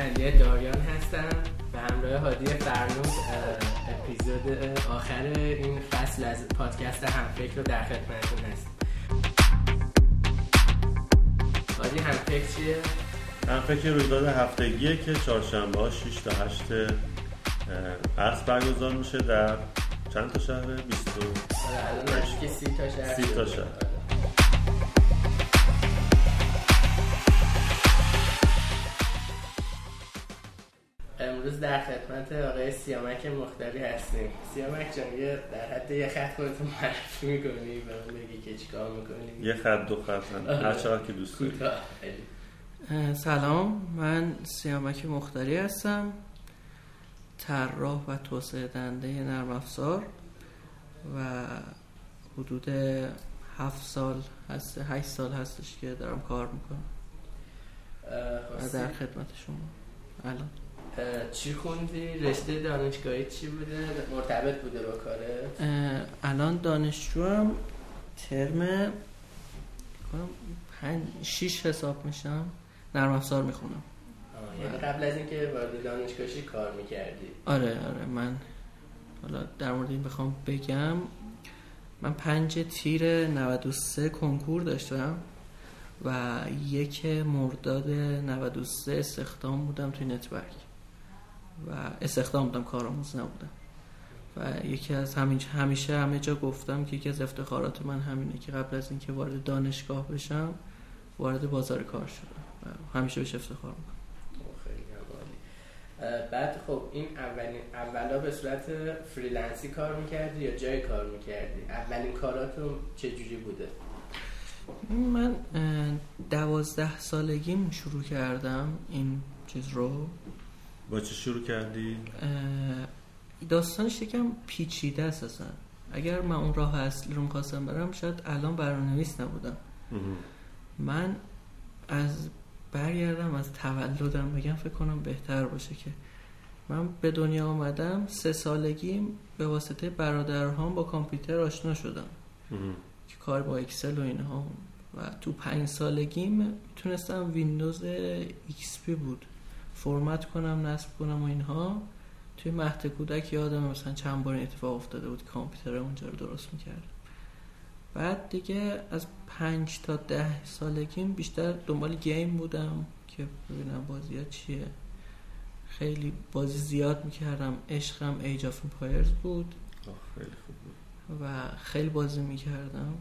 علی داریان هستم به همراه هادی فرنود اپیزود آخر این فصل از پادکست همفکر رو در خدمتتون هستیم هادی همفکر چیه؟ همفکر رویداد هفتگیه که چهارشنبه ها 6 تا 8 عصر برگزار میشه در چند تا شهره؟ 20 آره الان نزدیک 30 تا شهر 30 تا شهر امروز در خدمت آقای سیامک مختاری هستیم. سیامک جان یه در حد یه خط خودتون معرفی می‌کنی اون بگی که چیکار می‌کنی؟ یه خط دو خط هم هر چقدر که دوست داری. سلام من سیامک مختاری هستم. طراح و توسعه دهنده نرم افزار و حدود هفت سال هست هشت سال هستش که دارم کار می‌کنم. و در خدمت شما. الان. چی خوندی؟ رشته دانشگاهی چی بوده؟ مرتبط بوده با کاره؟ الان دانشجوم ترم کنم پنج شیش حساب میشم نرم افزار می‌خونم یعنی قبل از اینکه وارد دانشگاهی کار می‌کردی آره آره من حالا در مورد این بخوام بگم من پنج تیر 93 کنکور داشتم و یک مرداد 93 استخدام بودم توی network و استخدام بودم کارآموز نبودم. و یکی از همین همیشه همه جا گفتم که یکی از افتخارات من همینه که قبل از اینکه وارد دانشگاه بشم وارد بازار کار شدم و همیشه بهش افتخار می‌کنم. بعد خب این اولین اولا به صورت freelance ی کار می‌کردی یا جای کار می‌کردی؟ اولین کاراتون چجوری بوده؟ من دوازده سالگیم شروع کردم این چیز رو. با چی شروع کردی؟ داستانش یکم پیچیده است اصلا. اگر من اون راه اصلی رو می‌خواستم برم شاید الان برنامه‌نویس نبودم. من از برگردم از تولدم بگم فکر کنم بهتر باشه که. من به دنیا آمدم سه سالگیم به واسطه برادرهام با کامپیوتر آشنا شدم. که کار با Excel و اینها. و تو پنج سالگیم می‌تونستم ویندوز XP بود. فرمت کنم نصب کنم و اینها. توی مهد کودک یادم مثلا چند بار این اتفاق افتاده بود کامپیوتر اونجا رو درست می‌کردم بعد دیگه از پنج تا ده سالگیم بیشتر دنبال game بودم که ببینم بازی ها چیه. خیلی بازی زیاد می‌کردم. عشقم Age of Empires بود. خیلی خوب بود. و خیلی بازی می‌کردم.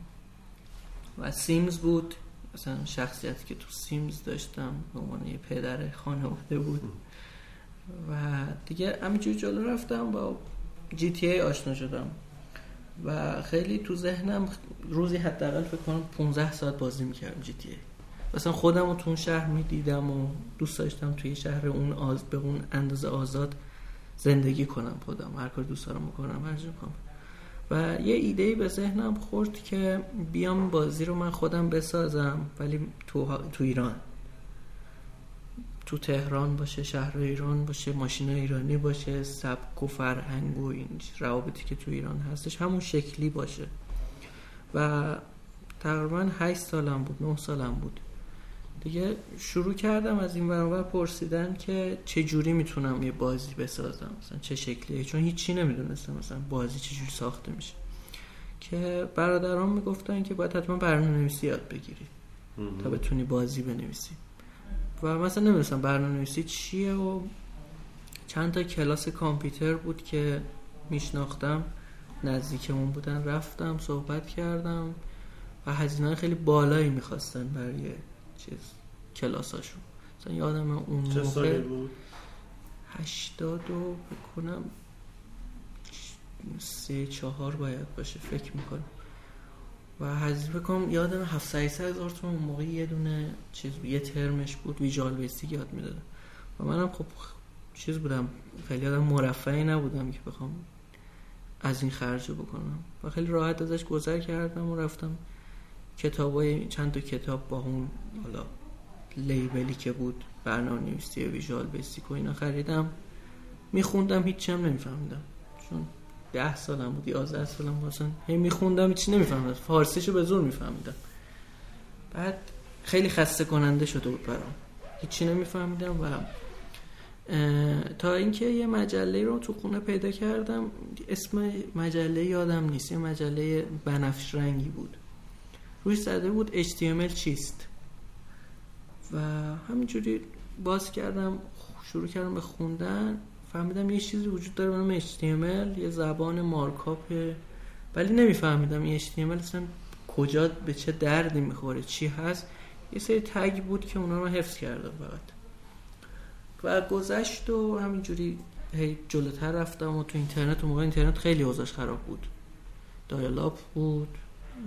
و سیمز بود. مثلا شخصیتی که تو سیمز داشتم به عنوان یه پدر خانواده بود. و دیگه همینجور جلو رفتم با جی تی ای آشنا شدم. و خیلی تو ذهنم روزی حداقل فکر کنم 15 ساعت بازی می‌کردم جی تی ای. مثلا خودم رو تو اون شهر می‌دیدم و دوست داشتم توی شهر اون آز به اون اندازه آزاد زندگی کنم خودم هر کار دوست دارم بکنم هر جا کنم و یه ایده به ذهنم خورد که بیام بازی رو من خودم بسازم ولی تو, تو ایران. تو تهران باشه شهر ایران باشه ماشین ایرانی باشه سبک و فرهنگ و این روابطی که تو ایران هستش همون شکلی باشه. و تقریبا 8 سالم بود 9 سالم بود. دیگه شروع کردم از این برابر پرسیدن که چه جوری می‌تونم یه بازی بسازم؟ مثلا چه شکلیه؟ چون هیچی نمی‌دونستم مثلا بازی چه جوری ساخته میشه. که برادران می‌گفتن که باید حتما برنامه نویسی یاد بگیری تا بتونی بازی بنویسی. و مثلا نمی‌دونستم برنامه نویسی چیه و چند تا کلاس کامپیوتر بود که میشناختم. نزدیکمون بودن. رفتم صحبت کردم و هزینه خیلی بالایی می‌خواستن برای چیز کلاساشون مثلا یادم اون چه سالی موقع بود؟ هشتاد و بکنم سه چهار باید باشه فکر می‌کنم و هزینه بکنم یادم هفت هزار تومن اون موقع یه دونه چیز بود. یه ترمش بود ویژوال بیسیک یاد می‌دادم و منم خب چیز بودم خیلی آدم مرفعی نبودم که بخوام از این خرج رو بکنم و خیلی راحت ازش گذر کردم و رفتم کتابای چند تا کتاب با اون حالا لیبلی که بود برنامه نویسی ویژوال بیسیک و اینا خریدم. میخوندم هیچی هم نمیفهمیدم. چون ده سالم بود یازده سالم اصلا هی میخوندم هیچی نمیفهمیدم. فارسیشو به زور میفهمیدم. بعد خیلی خسته کننده شده بود برام. هیچی نمیفهمیدم و تا اینکه یه مجله رو تو خونه پیدا کردم. اسم مجله یادم نیست. یه مجله بنفش رنگی بود. روش زده بود HTML چیست. و همینجوری باز کردم شروع کردم به خوندن. فهمیدم یه چیزی وجود داره به نام HTML یه زبان مارکاپه ولی نمیفهمیدم این HTML اصلا کجا به چه دردی می‌خوره چی هست. یه سری تگ بود که اونا رو حفظ کردم فقط. و گذشت و همینجوری هی جلوتر رفتم و تو اینترنت و موقع اینترنت خیلی اوضاعش خراب بود. دایالاپ بود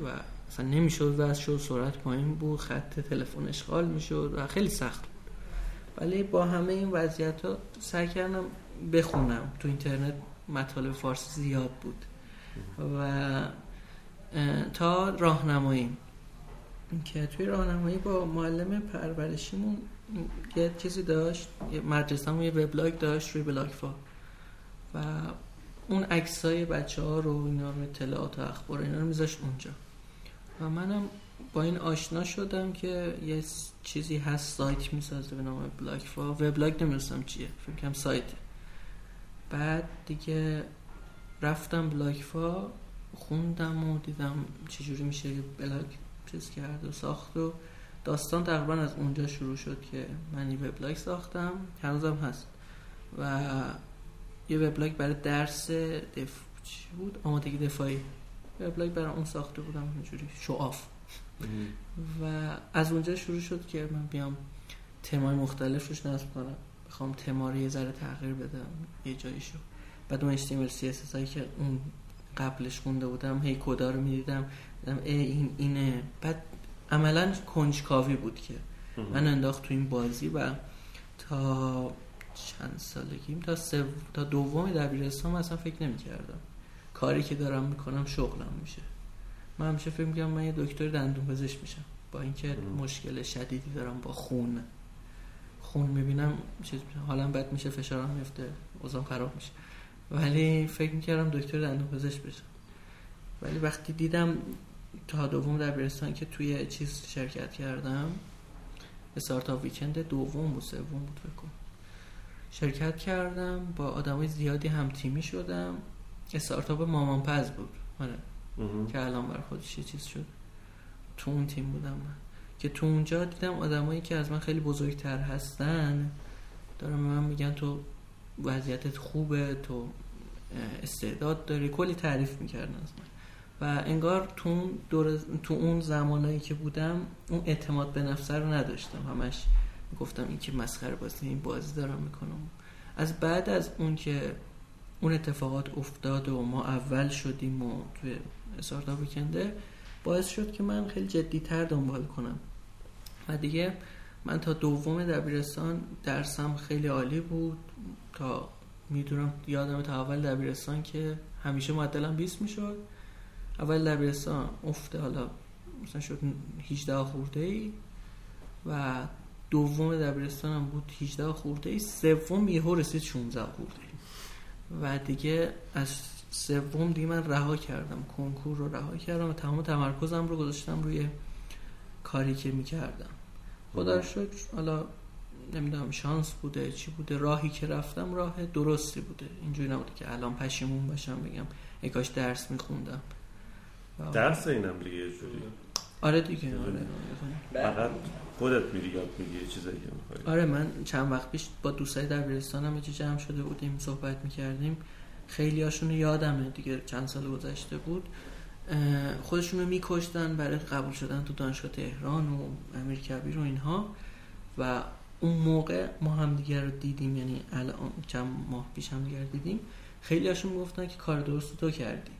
و اصلا نمی‌شد واسه شد سرعت پایین بود خط تلفن اشغال می‌شد و خیلی سخت بود. ولی با همه این وضعیت ها سعی کردم بخونم. تو اینترنت مطالب فارسی زیاد بود. و تا راهنمایی که توی راهنمایی با معلم پرورشیمون یه چیزی داشت مدرسه یه وبلاگ داشت روی بلاگفا و اون عکسای بچه ها رو اینا رو اطلاعات و اخبار اینا رو میذاشت اونجا. و منم با این آشنا شدم که یه چیزی هست سایت می‌سازه به نام بلاگفا وبلاگ نمی‌دونستم چیه فکر کنم سایت بعد دیگه رفتم بلاگفا خوندم و دیدم چجوری میشه بلاگ چیز کرد و ساخت و داستان تقریبا از اونجا شروع شد که من یه وبلاگ ساختم هنوزم هست. و یه وبلاگ برای درس دف... چی بود؟ آمادگی دفاعی. وبلاگ برای اون ساخته بودم اینجوری شعاف. و از اونجا شروع شد که من بیام تمای مختلف روش نصب کنم. بخوام تما رو یه ذره تغییر بدم یه جایی شد بعد اون HTML CSS هایی که اون قبلش خونده بودم هی کدا رو می‌دیدم. دیدم این اینه. بعد عملا کنجکاوی بود که من انداخت تو این بازی و تا چند سالگیم تا سو... تا دوم دبیرستان اصلا فکر نمی کردم کاری که دارم می‌کنم شغلم میشه. من همیشه فکر می‌کنم من یه دکتر دندون پزشک میشم. با اینکه مشکل شدیدی دارم با خون. خون می‌بینم چیز حالا بد میشه فشارم میفته اوزام خراب میشه. ولی فکر می‌کردم دکتر دندون پزشک بشم. ولی وقتی دیدم تا دوم دبیرستان که توی چیز شرکت کردم استارتاپ ویکند دوم بود سوم بود فکر شرکت کردم با آدمای زیادی هم تیمی شدم. استارتاپ مامان پز بود. آره. که الان بر خودش یه چیز شد. تو اون تیم بودم من. که تو اونجا دیدم آدمایی که از من خیلی بزرگتر هستن دارم من میگن تو وضعیتت خوبه تو استعداد داری کلی تعریف می‌کردن از من. و انگار تو اون, دور تو اون زمانایی که بودم اون اعتماد به نفس رو نداشتم. همش گفتم این که مسخره بازی این بازی دارم می‌کنم. از بعد از اون که اون اتفاقات افتاد و ما اول شدیم و توی استارتاپ ویکنده باعث شد که من خیلی جدیتر دنبال کنم. و دیگه من تا دوم دبیرستان درسم خیلی عالی بود. تا می‌دونم یادم تا اول دبیرستان که همیشه معدلم 20 می‌شد. اول دبیرستان افته حالا مثلا شد 18 خورده ای. و دوم دبیرستانم بود 18 خورده ای. سوم یهو رسید 16 خورده ای. و دیگه از سوم دیگه من رها کردم. کنکور رو رها کردم و تمام تمرکزم رو گذاشتم روی کاری که می‌کردم. خدا حالا نمی‌دونم شانس بوده چی بوده راهی که رفتم راه درستی بوده. اینجوری نبوده که الان پشیمون باشم بگم ای کاش درس میخوندم. درس اینم دیگه جوری. آره دیگه آره. فقط خودت میری یاد می‌گیری چیزایی که میخوایی آره من چند وقت پیش با دوستای دبیرستانم یه جمع شده بودیم صحبت می‌کردیم. خیلی هاشون یادمه دیگه چند سال گذشته بود. خودشون رو میکشتن برای قبول شدن تو دانشگاه تهران و امیر کبیر و اینها. و اون موقع ما هم دیگر رو دیدیم یعنی الان چند ماه پیش هم دیگر دیدیم. خیلی هاشون گفتن که کار درست تو کردی.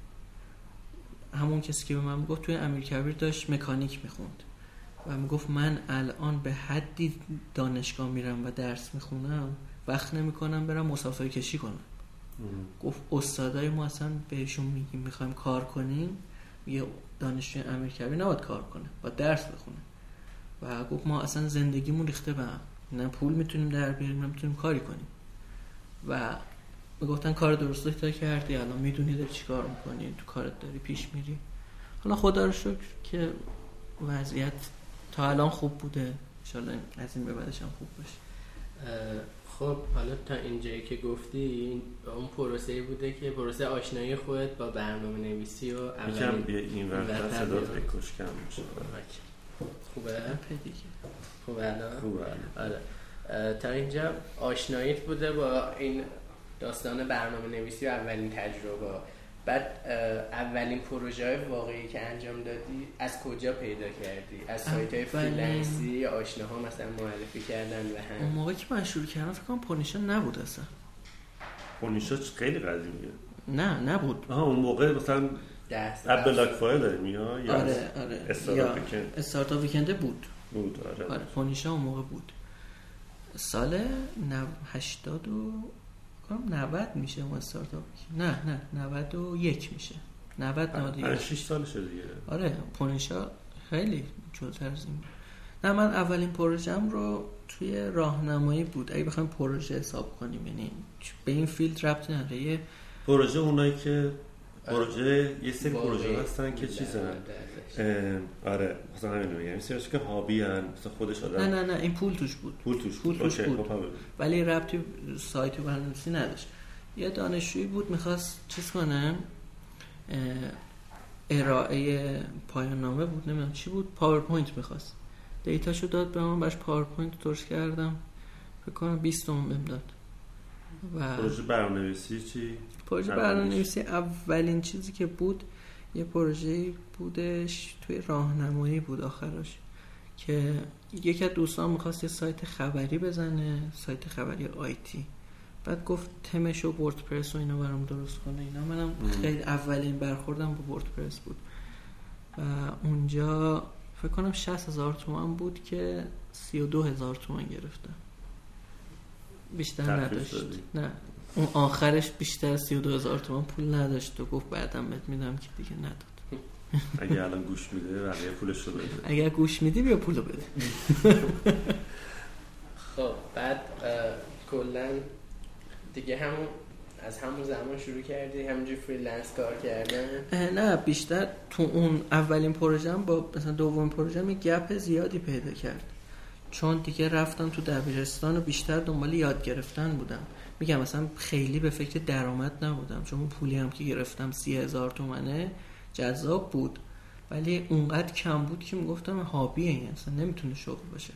همون کسی که به من گفت توی امیر کبیر داشت مکانیک می‌خوند. و می‌گفت من الان به حدی دانشگاه میرم و درس می‌خونم وقت نمی‌کنم برم مسافر کشی کنم. گفت استادای ما اصلا بهشون میگیم می‌خوایم کار کنیم یه دانشجوی امیر کبیر نباید کار کنه با درس بخونه. و گفت ما اصلا زندگیمون ریخته به هم. نه پول می‌تونیم در بیاریم نه می‌تونیم کاری کنیم. و می‌گفتن کار درست تا کردی الان می‌دونی داری چی کار می‌کنی تو کارت داری پیش میری. حالا خدا رو شکر که وضعیت تا الان خوب بوده. انشالله از این به بعدش هم خوب باشه. خب حالا تا اینجایی که گفتی این اون پروسه بوده که پروسه آشنایی خودت با برنامه نویسی و یکم اولین بیا این وقت صدا. بکش کم میشه. خوبه؟ دیگه. خوبه الان؟ خوبه آره. تا اینجا آشناییت بوده با این داستان برنامه نویسی و اولین تجربه. بعد اولین پروژه های واقعی که انجام دادی از کجا پیدا کردی؟ از سایت های freelance ی یا آشناها مثلا معرفی کردن اون هم. موقع که من شروع کردم فکر کنم پونیشا نبود اصلا. پونیشا خیلی قدیمیه. نه نبود. آها اون موقع مثلا اب بلاک فایل داری یا یا آره آره. استارتاپ ویکند؟ استارتاپ ویکنده بود. بود آره. آره پونیشا اون موقع بود. سال نو... 80 و کنم 90 میشه اون استارتاپ. نه نه 91 میشه. 90 91 پنج 6 سالشه دیگه. آره پونیشا خیلی جلوتر از این. نه من اولین پروژم رو توی راهنمایی بود. اگه بخوایم پروژه حساب کنیم یعنی به این field ربط نداره. یه پروژه اونایی که پروژه یه سری پروژه هستن که چیزن. آره مثلا همین میگم. یه که hobby ان مثلا خودش آدم نه نه نه این پول توش بود. پول توش پول بود توش okay، بود. خب،. ولی ربطی سایت برنامه‌نویسی نداشت. یه دانشجویی بود می‌خواست چیز کنه ارائه پایان نامه بود نمی‌دونم چی بود پاورپوینت می‌خواست. data شو داد به من باش پاورپوینت درست کردم. فکر کنم 20 تومن بهم داد. و پروژه برنامه‌نویسی چی؟ پروژه. برنامه‌نویسی اولین چیزی که بود یه پروژه بودش توی راهنمایی بود آخرش که یکی از دوستان می‌خواست یه سایت خبری بزنه سایت خبری IT بعد گفت تمش و WordPress و اینا برام درست کنه اینا. منم. خیلی اولین برخوردم با وردپرس بود. و اونجا فکر کنم 60 هزار تومن بود که 32 هزار تومن گرفتم. بیشتر نداشت؟ نه. اون آخرش بیشتر از 32 هزار تومن پول نداشت و گفت بعدم بهت میدم که دیگه نداد. اگه الان گوش میده بقیه پولش رو بده. اگر گوش میدی بیا پولو بده. خب بعد کلا دیگه همون از همون زمان شروع کردی؟ همینجور freelance کار کردن؟ اه، نه بیشتر تو اون اولین پروژم با مثلا دومین پروژم یه gap زیادی پیدا کرد. چون دیگه رفتم تو دبیرستان و بیشتر دنبال یاد گرفتن بودم. میگم مثلا خیلی به فکر درآمد نبودم چون اون پولی هم که گرفتم سی هزار تومنه جذاب بود. ولی اونقدر کم بود که می‌گفتم hobby ه این اصلا نمی‌تونه شغل باشه.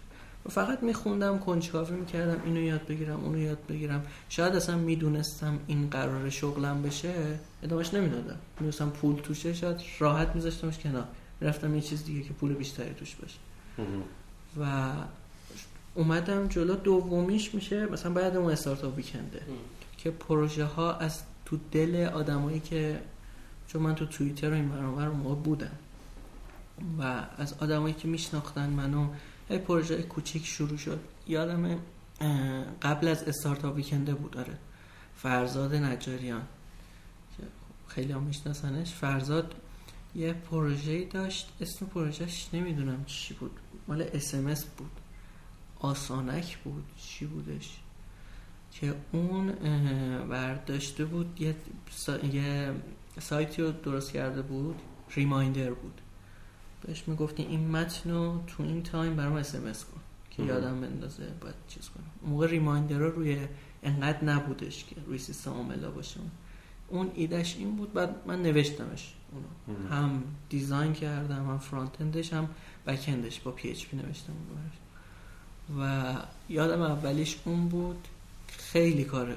و فقط میخوندم کنجکاوی می‌کردم اینو یاد بگیرم اونو یاد بگیرم. شاید اصلا می‌دونستم این قرار شغلم بشه ادامهش نمی‌دادم. می‌دونستم پول توشه شاید راحت میذاشتمش کنار. می‌رفتم یه چیز دیگه که پول بیشتری توش باشه. و اومدم جلو دومیش میشه مثلا بعد اون استارتاپ ویکنده. که پروژه ها از تو دل آدمایی که چون من تو توییتر و این اون موقع بودم. و از آدمایی که میشناختن منو یه پروژه کوچیک شروع شد. یادم قبل از استارتاپ ویکنده بود آره. فرزاد نجاریان. که خیلی هم میشناسنش. فرزاد یه پروژه داشت. اسم پروژهش نمی‌دونم چی بود. مال اسمس بود. آسانک بود چی بودش که اون برداشته بود یه, سا... یه سایتی رو درست کرده بود reminder بود بهش می‌گفتی این متن رو تو این time برام SMS کن که. یادم بندازه باید چیز کنم اون موقع reminder رو روی انقدر نبودش که روی سیستم عاملا باشه اون ایدهش این بود بعد من نوشتمش اونو. هم design کردم هم front-end ش هم back-end ش با PHP نوشتم اون براش. و یادم اولیش اون بود خیلی کار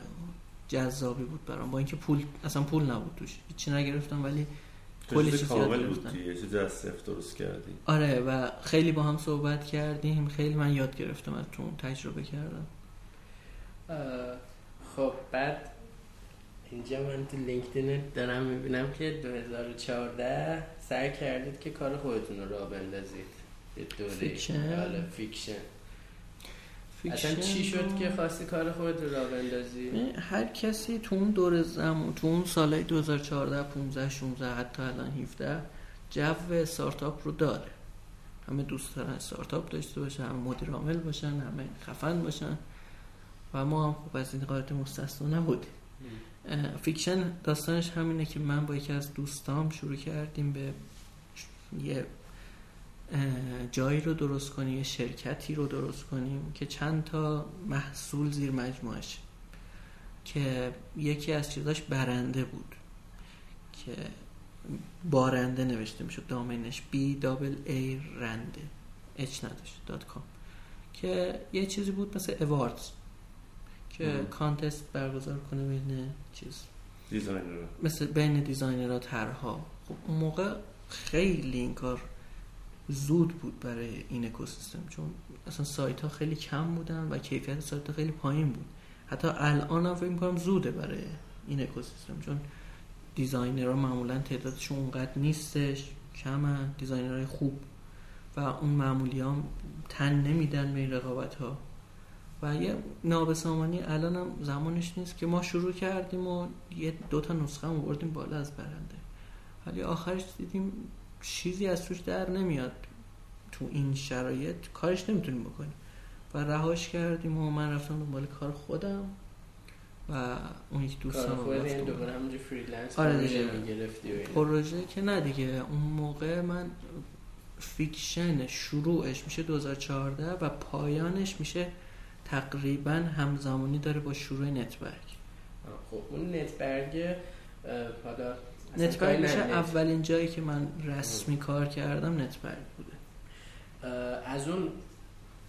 جذابی بود برام. با اینکه پول اصلا پول نبود توش. هیچی نگرفتم ولی کلی چیز کامل بود. دیگه. چیز از صفر درست کردی. آره و خیلی با هم صحبت کردیم. خیلی من یاد گرفتم از تو اون تجربه کردم. خب بعد اینجا من تو LinkedIn دارم می‌بینم که 2014 سعی کردید که کار خودتون رو راه بندازید. یه دوره. فیکشن؟ آره فیکشن. اصلا چی شد که خواستی کار خودت رو راه بندازی؟ هر کسی تو اون دور زمان تو اون سالهای 2014 15 16 حتی الان 17 جو استارتاپ رو داره. همه دوست دارن استارتاپ داشته باشن همه مدیر عامل باشن همه خفن باشن. و ما هم خب از این قاعده مستثنا نبودیم. فیکشن داستانش همینه که من با یکی از دوستام شروع کردیم به یه جایی رو درست کنیم یه شرکتی رو درست کنیم که چند تا محصول زیر مجموعش. که یکی از چیزاش برنده بود. که بارنده نوشته می‌شد. domain ش B double A رنده. H نداشت. dot com. که یه چیزی بود مثل Awwwards. که مم. contest برگزار کنه بین چیز. designer مثل بین designer ها طرحها. خب اون موقع خیلی این کار زود بود برای این اکوسیستم چون اصلا سایت ها خیلی کم بودن و کیفیت سایت ها خیلی پایین بود. حتی الان هم فکر می‌کنم زوده برای این اکوسیستم چون designer ها معمولا تعدادشون اونقدر نیستش کمن designer های خوب. و اون معمولی هم تن نمیدن به این رقابت ها و یه نابسامانی الان هم زمانش نیست که ما شروع کردیم و یه دو تا نسخه هم آوردیم بالا از برنده. ولی آخرش دیدیم چیزی از توش در نمیاد. تو این شرایط کارش نمی‌تونیم بکنیم. و رهاش کردیم و من رفتم دنبال کار خودم و اون یک دوستم یعنی دوباره همونجا freelance آره دیگه. پروژه که نه دیگه. اون موقع من فیکشن شروعش میشه 2014 و پایانش میشه تقریبا همزمانی داره با شروع آه، خب اون نتبرگ حالا کاری میشه؟ اولین جایی که من رسمی کار کردم نتبرگ بوده. از اون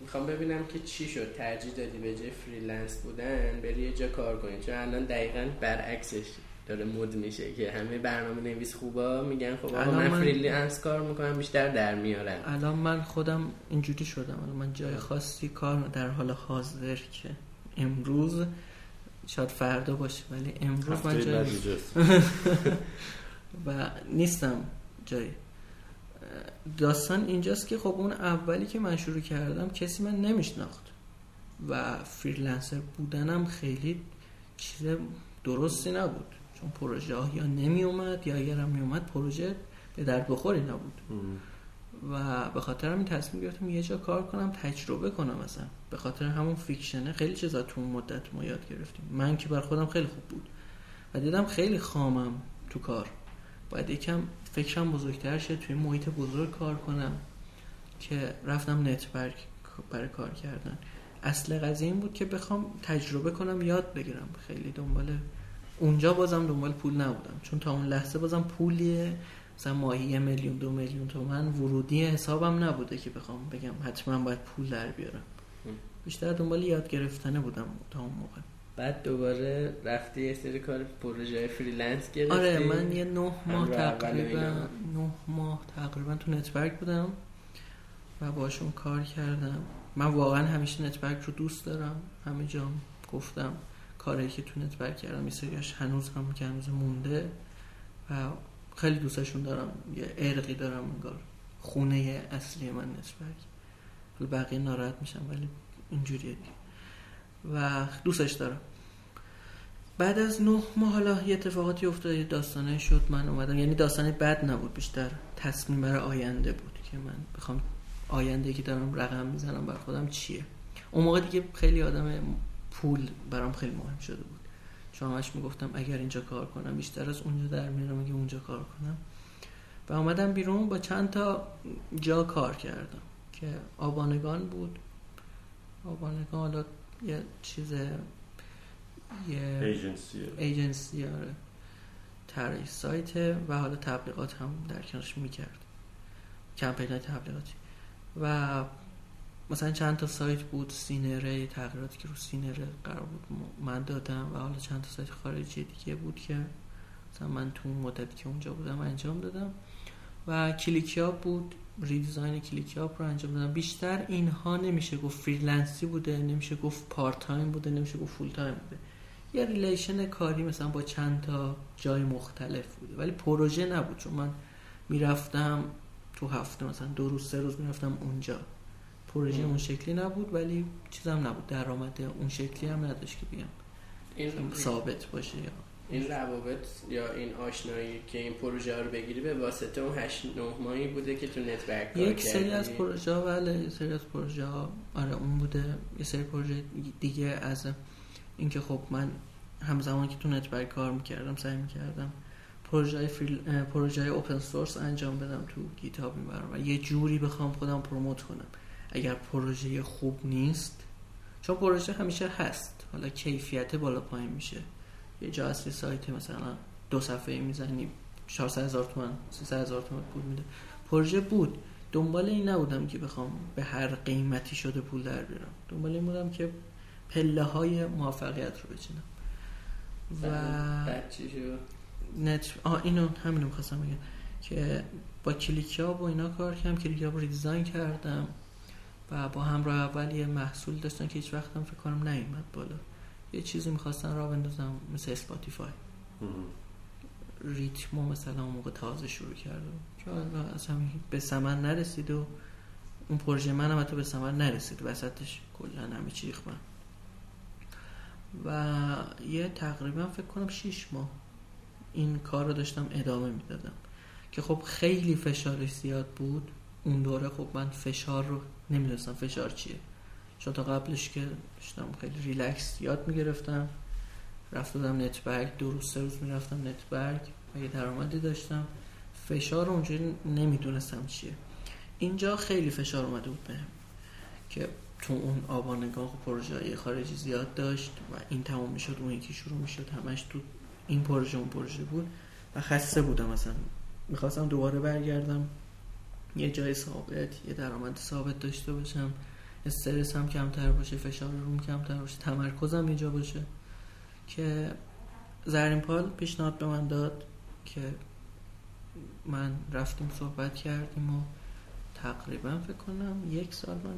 می‌خوام ببینم که چی شد. ترجیح دادی به جای freelance بودن بری یه جا کار کنی. چون الان دقیقا برعکسش داره مد میشه که همه برنامه نویس خوبا میگن خب آقا من, من- freelance کار می‌کنم بیشتر در میارم الان من خودم اینجوری شدم. الان من جای خاصی کار در حال حاضر که امروز شاید فردا باشه ولی امروز من جای و نیستم جایی. داستان اینجاست که خب اون اولی که من شروع کردم کسی من نمیشناخت. و فریلنسر بودنم خیلی چیز درستی نبود. چون پروژه ها یا نمی اومد یا اگر هم می اومد پروژه به درد بخوری نبود. و به خاطر همین تصمیم گرفتم یه جا کار کنم تجربه کنم مثلا به خاطر همون فیکشنه خیلی چیزا تو اون مدت ما یاد گرفتیم. من که بر خودم خیلی خوب بود. و دیدم خیلی خامم تو کار. باید یکم فکرم بزرگتر شه توی محیط بزرگ کار کنم که رفتم نتبرگ برای کار کردن. اصل قضیه این بود که بخوام تجربه کنم یاد بگیرم. خیلی دنبال اونجا بازم دنبال پول نبودم. چون تا اون لحظه بازم پولیه. مثلا ماهی یه میلیون دو میلیون تومن ورودی حسابم نبوده که بخوام بگم حتما باید پول در بیارم. بیشتر دنبال یاد گرفتنه بودم تا اون موقع. بعد دوباره رفتی یه سری کار پروژه freelance گرفتی؟ آره من یه نه ماه تقریبا. نه ماه تقریبا تو نتبرگ بودم و باشون کار کردم. من واقعا همیشه نتبرگ رو دوست دارم. همه جام گفتم کاری که تو نتبرگ کردم یه سریاش هنوز هم که هنوز مونده و خیلی دوستشون دارم. یه عرقی دارم انگار. خونه اصلی من نتبرگ. بقیه ناراحت میشم ولی اینجوریه و دوستش دارم. بعد از نه ماه حالا یه اتفاقاتی افتاد یه داستانه شد من اومدم. یعنی داستانه بد نبود بیشتر تصمیم برای آینده بود که من بخوام آینده که دارم رقم می‌زنم بر خودم چیه. اون موقع دیگه خیلی آدم پول برام خیلی مهم شده بود. چون همش می‌گفتم اگر اینجا کار کنم بیشتر از اونجا در میارم اگه اونجا کار کنم. و اومدم بیرون با چند تا جا کار کردم که آبانگان بود. آبانگان حالا یه چیز یه ایجنسی ایجنسی آره. طراحی سایت و حالا تبلیغات هم در کنارش می‌کرد. کمپین های تبلیغاتی. و مثلا چند تا سایت بود سینره تغییراتی که رو سینره قرار بود من دادم و حالا چند تا سایت خارجی دیگه بود که مثلا من تو اون مدتی که اونجا بودم انجام دادم. و کلیکیاب بود. redesign کلیکیاب رو انجام دادم بیشتر اینها نمیشه گفت freelance ی بوده نمیشه گفت part time بوده نمیشه گفت full time بوده. یه relation کاری مثلا با چند تا جای مختلف بوده. ولی پروژه نبود چون من می‌رفتم تو هفته مثلا دو روز سه روز می‌رفتم اونجا. پروژه. اون شکلی نبود ولی چیزم نبود. درآمد اون شکلی هم نداشت که بگم. ثابت باشه یا این روابط یا این آشنایی که این پروژه ها رو بگیری به واسطه اون 8 9 ماهی بوده که تو نتبرگ کار یک سری از؟ پروژه ها بله یه سری از پروژه ها آره اون بوده. یه سری پروژه دیگه از اینکه خب من همزمان که تو نتبرگ کار می‌کردم سعی می‌کردم پروژه فریل... پروژه اوپن سورس انجام بدم تو گیتاب می‌برم و یه جوری بخوام خودم پروموت کنم. اگر پروژه خوب نیست چون پروژه همیشه هست. حالا کیفیت بالا پایین میشه. یه جا اصلی سایت مثلا دو صفحه می‌زنی 400 هزار تومن 300 هزار تومن پول میده. پروژه بود. دنبال این نبودم که بخوام به هر قیمتی شده پول در بیارم. دنبال این بودم که پله های موفقیت رو بچینم. و نت آه اینو همینو می‌خواستم بگم که با کلیکیاب و اینا کار کردم کلیکیاب رو redesign کردم و با همراه اول یه محصول داشتن که هیچ وقتم فکر کنم نیومد بالا. یه چیزی می‌خواستن راه بندازن مثل اسپاتیفای. ریتمو مثلا اون موقع تازه شروع کردم که حالا اصلا به ثمر نرسید و اون پروژه منم حتی به ثمر نرسید. وسطش کلا همه چی من و یه تقریبا فکر کنم 6 ماه این کار رو داشتم ادامه می‌دادم. که خب خیلی فشارش زیاد بود. اون دوره خب من فشار رو نمی‌دونستم فشار چیه. چون تا قبلش که داشتم خیلی ریلکس یاد می‌گرفتم. رفت دادم نتبرگ دو روز سه روز می‌رفتم نتبرگ. و یه درآمدی داشتم؟ فشار اونجوری نمی‌دونستم چیه. اینجا خیلی فشار اومده بود بهم که تو اون آبانگاه پروژه خارجی زیاد داشت و این تمام می‌شد اون یکی شروع می‌شد همش تو این پروژه اون پروژه بود و خسته بودم مثلا می‌خواستم دوباره برگردم یه جای ثابت یه درآمد ثابت داشته باشم. استرس هم کمتر باشه فشار روم کمتر باشه تمرکزم اینجا باشه که زرین پال پیشنهاد به من داد که من رفتیم صحبت کردیم و تقریبا فکر کنم یک سال من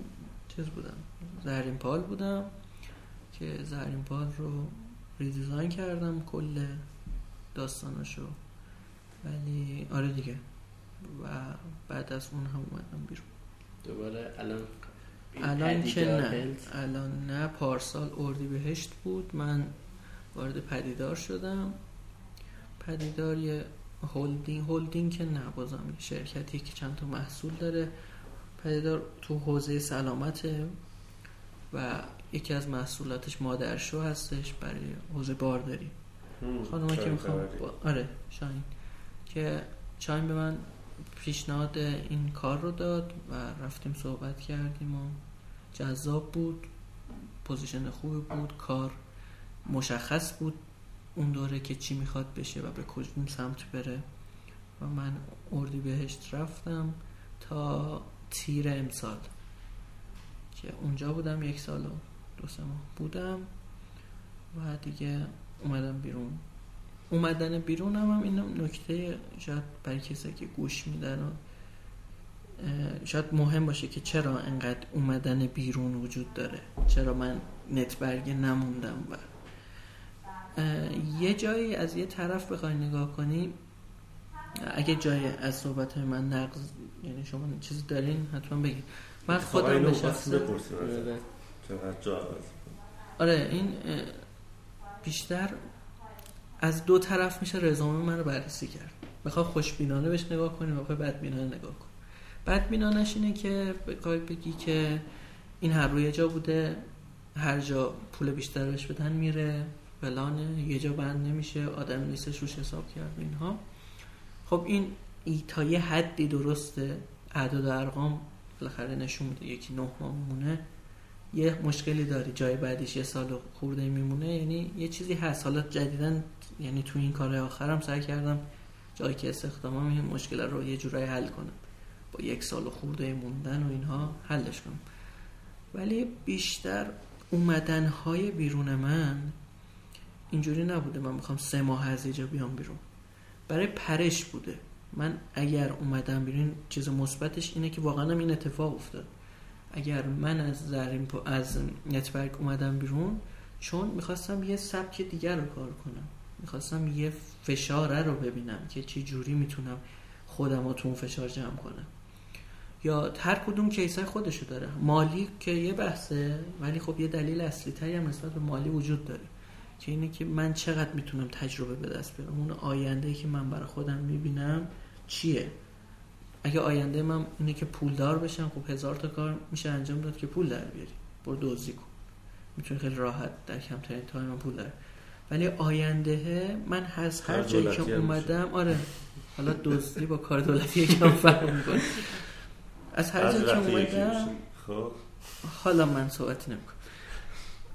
چیز بودم زرین پال بودم که زرین پال رو ریدیزاین کردم کل داستانشو ولی آره دیگه و بعد از اون هم اومدم بیرون. دوباره الان الان که نه. الان نه. پارسال اردی بهشت بود. من وارد پدیدار شدم. پدیدار یه هولدینگ هولدینگ که نه بازم یه شرکتی که چند تا محصول داره. پدیدار تو حوزه سلامته و یکی از محصولاتش مادرشو هستش برای حوزه بارداری. خانم که می‌خوام با... آره شاین که شاین به من پیشنهاد این کار رو داد و رفتیم صحبت کردیم و جذاب بود position خوبی بود کار مشخص بود اون دوره که چی می‌خواد بشه و به کدوم سمت بره. و من اردی بهشت رفتم تا تیر امسال که اونجا بودم یک سال و دو سه ماه بودم و دیگه اومدم بیرون. اومدن بیرون هم, هم این نکته شاید برای کسی که گوش میدن و شاید مهم باشه که چرا انقدر اومدن بیرون وجود داره. چرا من نتبرگ نموندم و یه جایی از یه طرف بخوای نگاه کنی اگه جای از صحبت من نقض یعنی شما چیزی دارین حتما بگید من خودم به شخصه آره. عوض آره این بیشتر از دو طرف میشه رزومه من رو بررسی کرد. بخوای خوشبینانه بهش نگاه کنی بخوای بدبینانه نگاه کن بدبینانش اینه که بخوای بگی که این هر روی جا بوده هر جا پول بیشتر بهش بدن میره فلانه یه جا بند نمیشه آدم نیستش روش حساب کرد اینها. خب این ای تا یه حدی درسته. اعداد و ارقام بالاخره نشون میده. یکی نه ماه میمونه. یه مشکلی داری. جای بعدیش یه سال خورده میمونه. یعنی یه چیزی هست. حالا جدیدن یعنی تو این کار آخرم سعی کردم جایی که استخدامم این مشکل رو یه جورایی حل کنم. با یک سال خورده موندن و اینها حلش کنم. ولی بیشتر اومدن های بیرون من اینجوری نبوده من می‌خوام سه ماه از اینجا بیام بیرون. برای پرش بوده. من اگر اومدم بیرون چیز مثبتش اینه که واقعا این اتفاق افتاد. اگر من از زرین از نتورک اومدم بیرون چون می‌خواستم یه سبک دیگر رو کار کنم. می‌خواستم یه فشاره رو ببینم که چه جوری می‌تونم خودم رو تو اون فشار جمع کنم. یا هر کدوم کیسای خودشو داره. مالی که یه بحثه ولی خب یه دلیل اصلی تری هم نسبت به مالی وجود داره. که اینه که من چقدر می‌تونم تجربه به دست بیارم. اون آینده که من برای خودم می‌بینم چیه؟ اگه آینده من اینه که پولدار بشم خب هزار تا کار میشه انجام داد که پول در بیاری. برو دزدی کن. می‌تونی خیلی راحت در کمترین تایم پول در ولی آینده من از هر جایی که اومدم آره. حالا دزدی با کار دولتی یکم فرق می‌کنه. از هر جایی که اومدم. خب. حالا من صحبتی نمی‌کنم.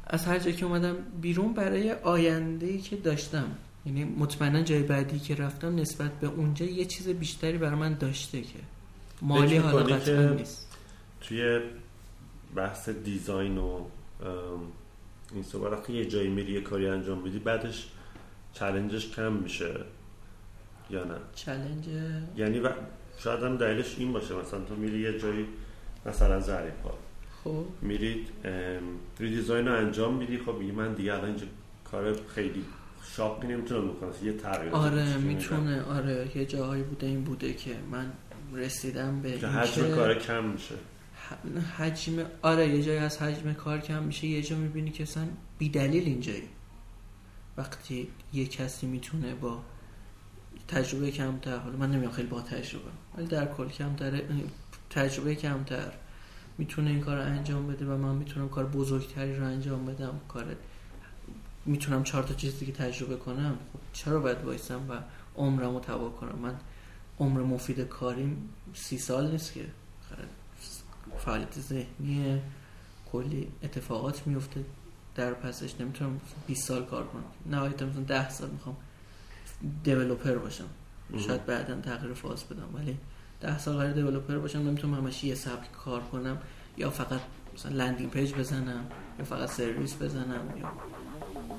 از هر جایی که اومدم بیرون برای آینده که داشتم یعنی مطمئنا جای بعدی که رفتم نسبت به اونجا یه چیز بیشتری برای من داشته که مالی حالا قطعا نیست. توی بحث design و این صحبت وقتی یه جایی میری یه کاری انجام میدی بعدش challenge ش کم میشه یا نه؟ challenge یعنی و... شاید هم دلیلش این باشه. مثلا تو میری یه جایی مثلا ظریفا خب. میرید redesign رو انجام میدی. خب میگی من دیگه الان اینجا کار خیلی شاقی نمی‌تونم بکنم. یه تغییر آره می‌تونه آره یه جاهایی بوده این بوده که من رسیدم به که این حجم کار کم میشه. حجم آره یه جایی از حجم کار کم میشه یه جا می‌بینی که اصلا بی دلیل اینجایی. وقتی یه کسی می‌تونه با تجربه کمتر حالا من نمیام خیلی با تجربه ولی در کل کمتر تجربه کمتر می‌تونه این کار رو انجام بده و من می‌تونم کار بزرگتری رو انجام بدم کار می‌تونم چهار تا چیز دیگه تجربه کنم خب چرا باید وایسم و عمرم رو کنم؟ من عمر مفید کاریم سی سال نیست که. فعالیت ذهنی کلی اتفاقات میفته در پسش نمی‌تونم 20 سال کار کنم. نهایتا مثلا 10 سال می‌خوام دیولوپر باشم. شاید بعدا تغییر فاز بدم ولی 10 سال قرار دیولوپر باشم نمی‌تونم همش یه سبک کار کنم یا فقط مثلا landing page بزنم یا فقط سرویس بزنم یا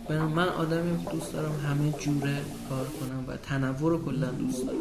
برم من آدمی دوست دارم همه جوره کار کنم و تنوع رو کلا دوست دارم.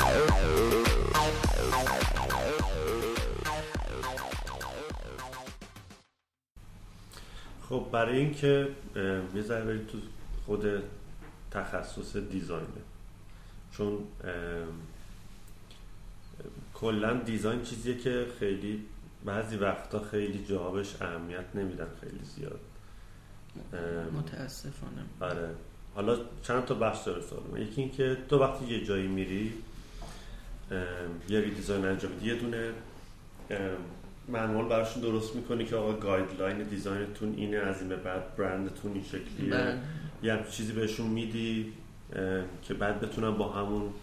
خب برای اینکه یه ذره تو خود تخصص دیزاینه. چون کلا دیزاین چیزیه که خیلی بعضی وقتا خیلی جوابش اهمیت نمیدن خیلی زیاد. متاسفانه. آره. حالا چند تا بخش داره سوال. یکی اینکه تو وقتی یه جایی میری یه ریدیزاین انجام یه دونه manual براشون درست می‌کنی که آقا guideline design تون اینه از این به بعد برندتون این شکلیه بله. یه همچین چیزی بهشون میدی که بعد بتونن با همون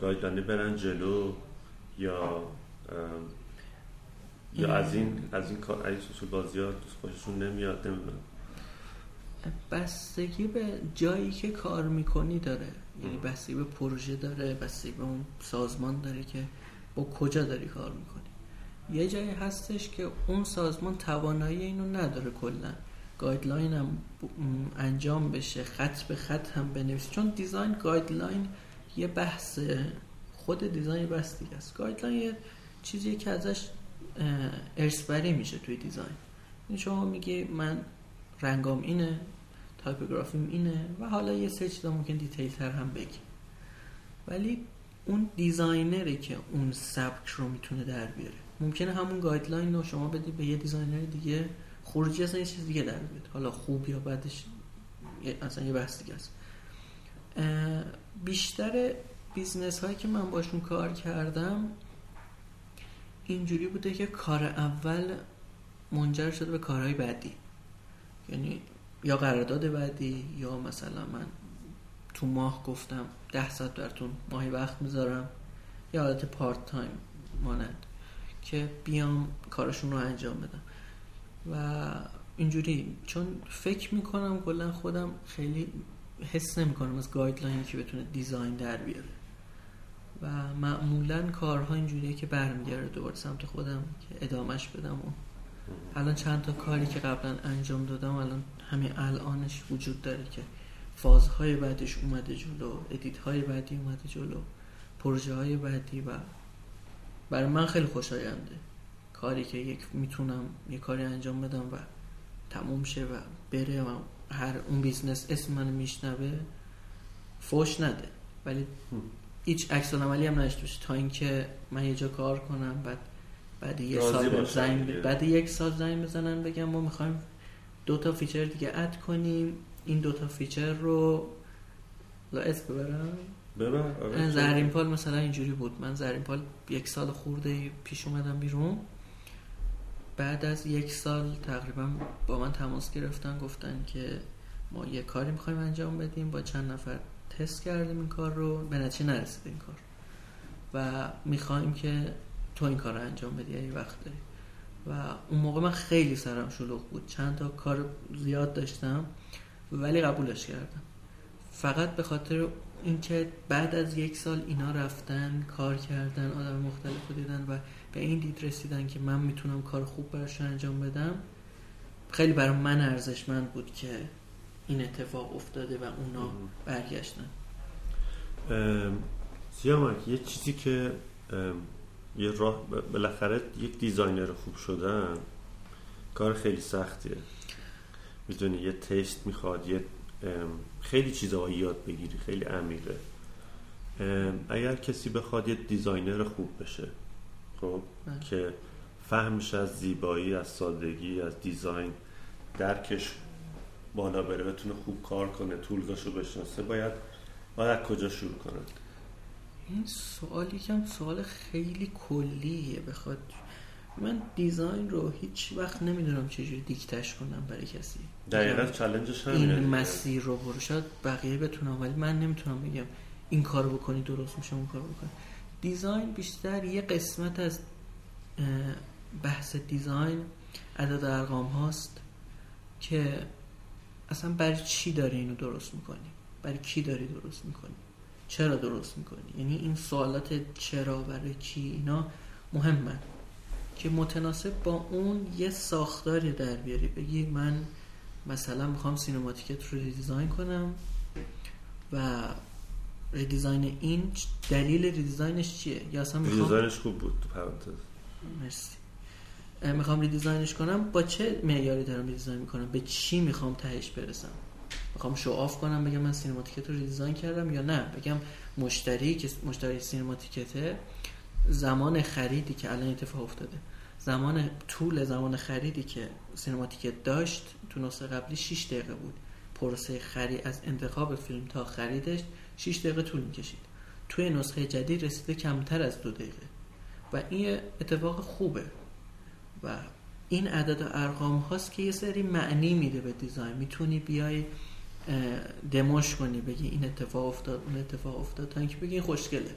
guideline ه برن جلو یا یا. از این از این کار این اصول بازی ها دوست خوششون نمیاد نمی‌دونم بستگی به جایی که کار می‌کنی داره یعنی بستگی به پروژه داره بستگی به اون سازمان داره که با کجا داری کار می‌کنی یه جایی هستش که اون سازمان توانایی اینو نداره کلا. guideline هم انجام بشه خط به خط هم بنویسی چون design guideline یه بحث خود design بحث دیگه است. guideline یه چیزیه که ازش اه، ارث‌بری میشه توی design. این شما میگی من رنگام اینه تایپوگرافیم اینه و حالا یه سری چیزا ممکن detail تر هم بگی. ولی اون designer ه که اون سبک رو می‌تونه در بیاره. ممکنه همون guideline رو شما بدی به یه designer دیگه. خروجی اصلا یه چیز دیگه در بیاد حالا خوب یا یه- اصلا یه بحث دیگه است. بیشتر business هایی که من باشون کار کردم اینجوری بوده که کار اول منجر شده به کارهای بعدی. یعنی یا قرارداد بعدی یا مثلا من تو ماه گفتم ده ساعت براتون ماهی وقت می‌ذارم. یا حالت part time مانند. که بیام کارشون رو انجام بدم. و اینجوری چون فکر می‌کنم کلا خودم خیلی حس نمی‌کنم از guideline ی که بتونه design در بیاره. و معمولا کارها اینجوریه که برمیگرده دوباره سمت خودم که ادامش بدم و الان چند تا کاری که قبلا انجام دادم الان همین الانش وجود داره که فازهای بعدش اومده جلو edit های بعدی اومده جلو پروژه های بعدی و برای من خیلی خوشاینده. کاری که یک می‌تونم یه کاری انجام بدم و تموم شه و بره و هر اون business اسم منو میشنوه فوش نده. ولی هیچ عکس‌العملی هم نداشته باشه. تا اینکه من یه جا کار کنم بعد بعد یه سال زنگ دیگه. بعد یک سال زنگ بزنن بگم ما می‌خوایم دو تا feature دیگه add کنیم. این دو تا feature رو حالا اسم ببرم. ببر. آره. زرین پال مثلا اینجوری بود. من زرین پال یک سال خورده پیش اومدم بیرون. بعد از یک سال تقریبا با من تماس گرفتن گفتن که ما یه کاری می‌خوایم انجام بدیم. با چند نفر تست کردیم این کار رو. به نتیجه نرسید این کار. و می‌خوایم که تو این کار رو انجام بدی یه وقت داری. و اون موقع من خیلی سرم شلوغ بود. چند تا کار زیاد داشتم ولی قبولش کردم. فقط به خاطر اینکه بعد از یک سال اینا رفتن کار کردن آدم مختلف رو دیدن و به این دید رسیدن که من می‌تونم کار خوب براشون انجام بدم خیلی برای من ارزشمند بود که این اتفاق افتاده و اونا برگشتن. ام، سیامک یه چیزی که یه راه بالاخره یک designer خوب شدن کار خیلی سختیه. می‌دونی یه taste می‌خواد یه خیلی چیزها یاد بگیری خیلی عمیقه اگر کسی بخواد یه designer خوب بشه خب بله. که فهمش از زیبایی از سادگی از design درکش بالا بره بتونه خوب کار کنه tools اشو بشناسه باید باید از کجا شروع کنه این سوال یکم سوال خیلی کلیه بخواد من دیزاین رو هیچ وقت نمی‌دونم چجوری دیکتش کنم برای کسی. دقیقا بگم چلنجش این همینه دیگه. مسیر رو برو. شاید بقیه بتونم ولی من نمی‌تونم بگم این کارو بکنی درست میشه اون کارو بکنی. دیزاین بیشتر یه قسمت از بحث دیزاین عدد ارقام هاست که اصلا برای چی داری اینو درست می‌کنی؟ برای کی داری درست می‌کنی؟ چرا درست می‌کنی؟ یعنی این سوالات چرا برای چی اینا مهمن. که متناسب با اون یه ساختاری در بیاری. بگی من مثلا می‌خوام سینماتیکت رو redesign کنم و redesign این دلیل redesign ش چیه؟ یا اصلا می‌خوام design ش خوب بود تو پرانتز. مرسی. می‌خوام redesign ش کنم. با چه معیاری دارم redesign می‌کنم؟ به چی می‌خوام تهش برسم؟ می‌خوام show off کنم بگم من سینماتیکت رو redesign کردم یا نه؟ بگم مشتری که مشتری سینماتیکته زمان خریدی که الان اتفاق افتاده. زمان طول زمان خریدی که سینماتیکت داشت تو نسخه قبلی 6 دقیقه بود. پروسه خرید از انتخاب فیلم تا خریدش 6 دقیقه طول می‌کشید. توی نسخه جدید رسیده کمتر از دو دقیقه. و این اتفاق خوبه. و این عدد و ارقام هاست که یه سری معنی میده به دیزاین. می‌تونی بیای دموش کنی بگی این اتفاق افتاد اون اتفاق افتاد تا اینکه بگی این خوشگله.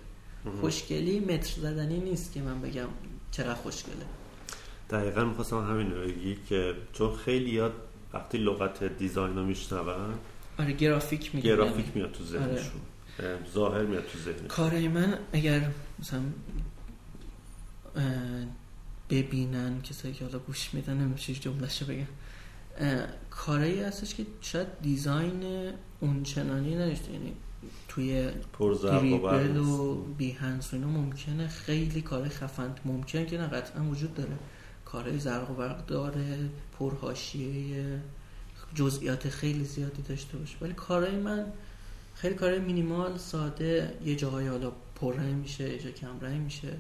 خوشگلی متر زدنی نیست که من بگم چقدر خوشگله. دقیقا می‌خواستم همین رو بگی که چون خیلی یاد وقتی لغت دیزاین رو میشنون آره گرافیک میگه گرافیک میاد تو ذهنشون. اه، ظاهر میاد تو ذهنشون. کارای من اگر مثلا ببینن کسایی که حالا گوش میدن نمیشه جملهشو بگم. کارایی هستش که شاید دیزاین اونچنانی نداشته. یعنی توی دریبل و. بیهنس و اینا ممکنه. خیلی کار خفن ممکنه که نه قطعا وجود داره. کارهای زرق و برق داره پرهاشیه جزئیات خیلی زیادی داشته باشه. ولی کارهای من خیلی کارهای مینیمال ساده یه جاهای حالا پررنگ میشه یه جا کم رنگ میشه.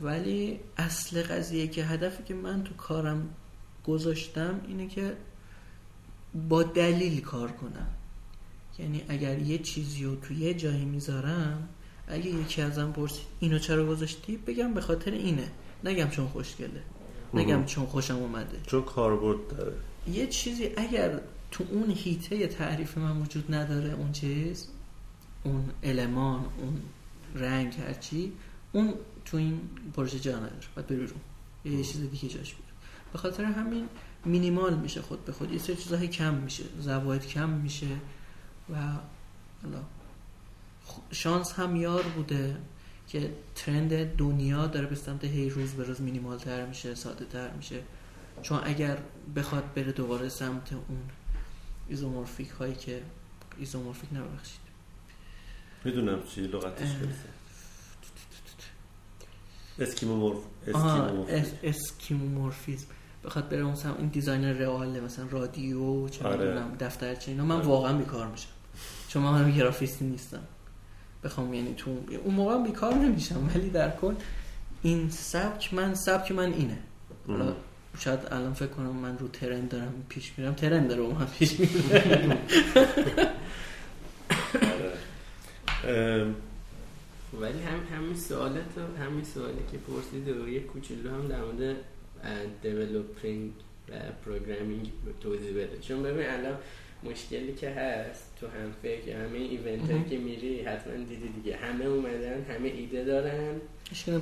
ولی اصل قضیه که هدفی که من تو کارم گذاشتم اینه که با دلیل کار کنم. یعنی اگر یه چیزی رو تو یه جایی می‌ذارم اگه یکی ازم پرسید اینو چرا گذاشتی؟ بگم به خاطر اینه. نگم چون خوشگله. نگم. چون خوشم اومده. چون کاربرد داره. یه چیزی اگر تو اون هیته تعریف من وجود نداره اون چیز اون المان اون رنگ هرچی اون تو این پروژه جا نداره. باید بری رو. یا یه چیز دیگه جاش بیاره به خاطر همین مینیمال میشه خود به خود. یه سری چیزهای کم میشه. زواید کم میشه. و شانس هم یار بوده که trend دنیا داره به سمت هی روز به روز مینیمال تر میشه ساده تر میشه. چون اگر بخواد بره دوباره سمت اون isomorphic هایی که isomorphic نبخشید. می‌دونم چی لغتش skeuomorph آها skeuomorph اس- skeuomorphism بخواد بره مثلا این design real مثلا رادیو چه آره. می‌دونم دفترچه اینا من آره. واقعا بیکار میشم چون من هم گرافیستی نیستم بخوام یعنی تو اون موقع بیکار نمیشم ولی در کل این سبک من سبک من اینه حالا. شاید الان فکر کنم من رو ترند دارم پیش میرم ترند داره من پیش میرم آره. ولی هم همین سوالت همین سوالی که پرسید و یه کوچولو هم در مورد دیولوپینگ و programming توضیح بده چون ببین الان مشکلی که هست تو هم فکر همه event مهم. که میری حتما دیدی دیگه همه اومدن همه ایده دارن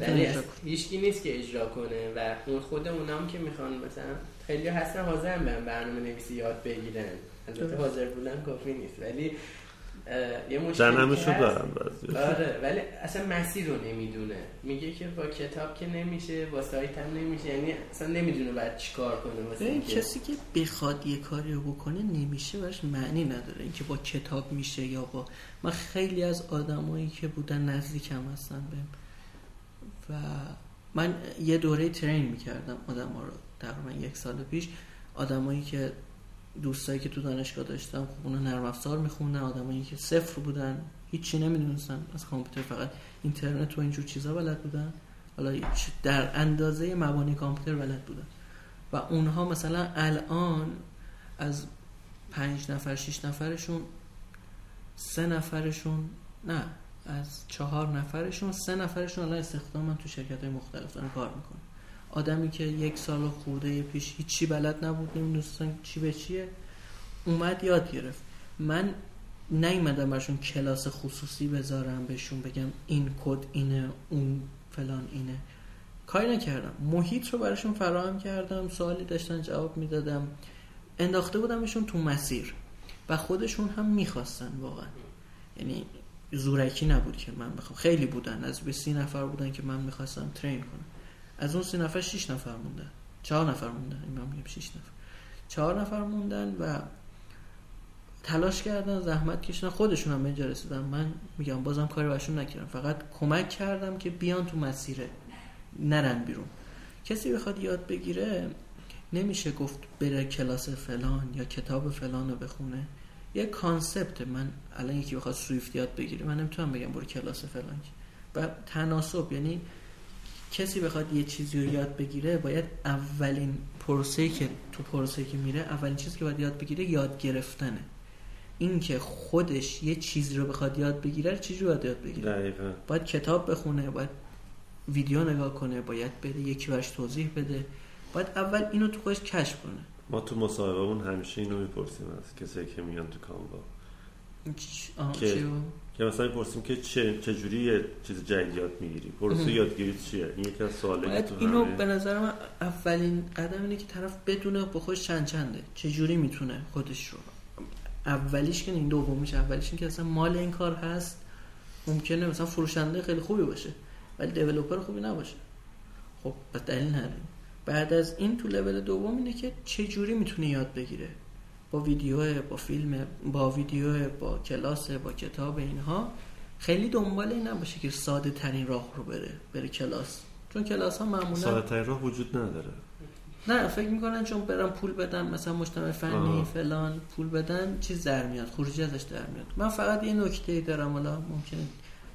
ولی. هیچکی نیست که اجرا کنه و اون خود اونام که می‌خوان مثلا خیلی هستن حاضرن برن برنامه نویسی یاد بگیرن البته. حاضر بودن کافی نیست ولی یه مشکلی در بعضی. آره ولی اصلا مسیر رو نمی‌دونه. میگه که با کتاب که نمیشه با سایت هم نمیشه. یعنی اصلا نمی‌دونه بعد چیکار کنه واسه اینکه- کسی که بخواد یه کاری رو بکنه نمیشه براش معنی نداره اینکه با کتاب میشه یا با. من خیلی از آدمایی که بودن نزدیکم هستن بهم. و من یه دوره ترین می‌کردم آدم ها رو. تقریبا یک سال پیش آدمایی که دوستایی که تو دانشگاه داشتم خب اونا نرم افزار میخوندن آدمایی که صفر بودن هیچی نمی‌دونستن از کامپیوتر فقط اینترنت و اینجور چیزا بلد بودن. حالا در اندازه مبانی کامپیوتر بلد بودن. و اونها مثلا الان از پنج نفر شیش نفرشون سه نفرشون نه از چهار نفرشون سه نفرشون الان استخدامن تو شرکت های مختلف دارن کار می‌کنن. آدمی که یک سال خورده پیش هیچی بلد نبود نمی‌دونستن چی به چیه اومد یاد گرفت. من نیومدم برشون کلاس خصوصی بذارم بهشون بگم این کد اینه اون فلان اینه. کاری نکردم. محیط رو براشون فراهم کردم سوالی داشتن جواب می‌دادم. انداخته بودمشون تو مسیر و خودشون هم می‌خواستن واقعا. یعنی زورکی نبود که من بخوام. خیلی بودن. از به نفر بودن که من می‌خواستم ترین کنم. از اون سی نفر شیش نفر موندن. چهار نفر موندن. این میگم شیش نفر. چهار نفر موندن و تلاش کردن زحمت کشیدن. خودشون هم اینجا رسیدن. من میگم بازم کاری برشون نکردم. فقط کمک کردم که بیان تو مسیره نرن بیرون. کسی بخواد یاد بگیره نمیشه گفت بره کلاس فلان یا کتاب فلان رو بخونه. یه concept. من الان یکی بخواد Swift یاد بگیره. من نمی‌تونم بگم برو کلاس فلان. و تناسب. یعنی کسی بخواد یه چیزی رو یاد بگیره باید اولین پروسه که تو پروسه که میره اولین چیزی که باید یاد بگیره یاد گرفتنه. اینکه خودش یه چیزی رو بخواد یاد بگیره چیزی رو باید یاد بگیره. دقیقا. باید کتاب بخونه باید ویدیو نگاه کنه باید بره یکی براش توضیح بده. باید اول اینو تو خودش کشف کنه. ما تو مصاحبهمون همیشه اینو می‌پرسیم از کسایی که میان تو کانوا که- چی؟ که مثلا می‌پرسیم که چه چجوری یه چیز جدید یاد می‌گیری پروسه. یادگیری چیه؟ این یکی از سوالی که باید تو اینو به نظر من اولین قدم اینه که طرف بدونه با خودش چند چنده. چجوری می‌تونه خودش رو اولیش که این دومیش اولیش این که اصلا مال این کار هست. ممکنه مثلا فروشنده خیلی خوبی باشه ولی دیولپر خوبی نباشه. خب پس دلیل نداره. بعد از این تو لول دوم اینه که چه جوری می‌تونه یاد بگیره. با ویدیو با فیلم با ویدیو با کلاس با کتاب اینها. خیلی دنبال این نباشه که ساده ترین راه رو بره بره کلاس. چون کلاس ها معمولا ساده ترین راه وجود نداره. نه فکر می‌کنن چون برم پول بدن مثلا مجتمع فنی. فلان پول بدن چیز در میاد خروجی ازش در میاد. من فقط یه نکته دارم حالا ممکنه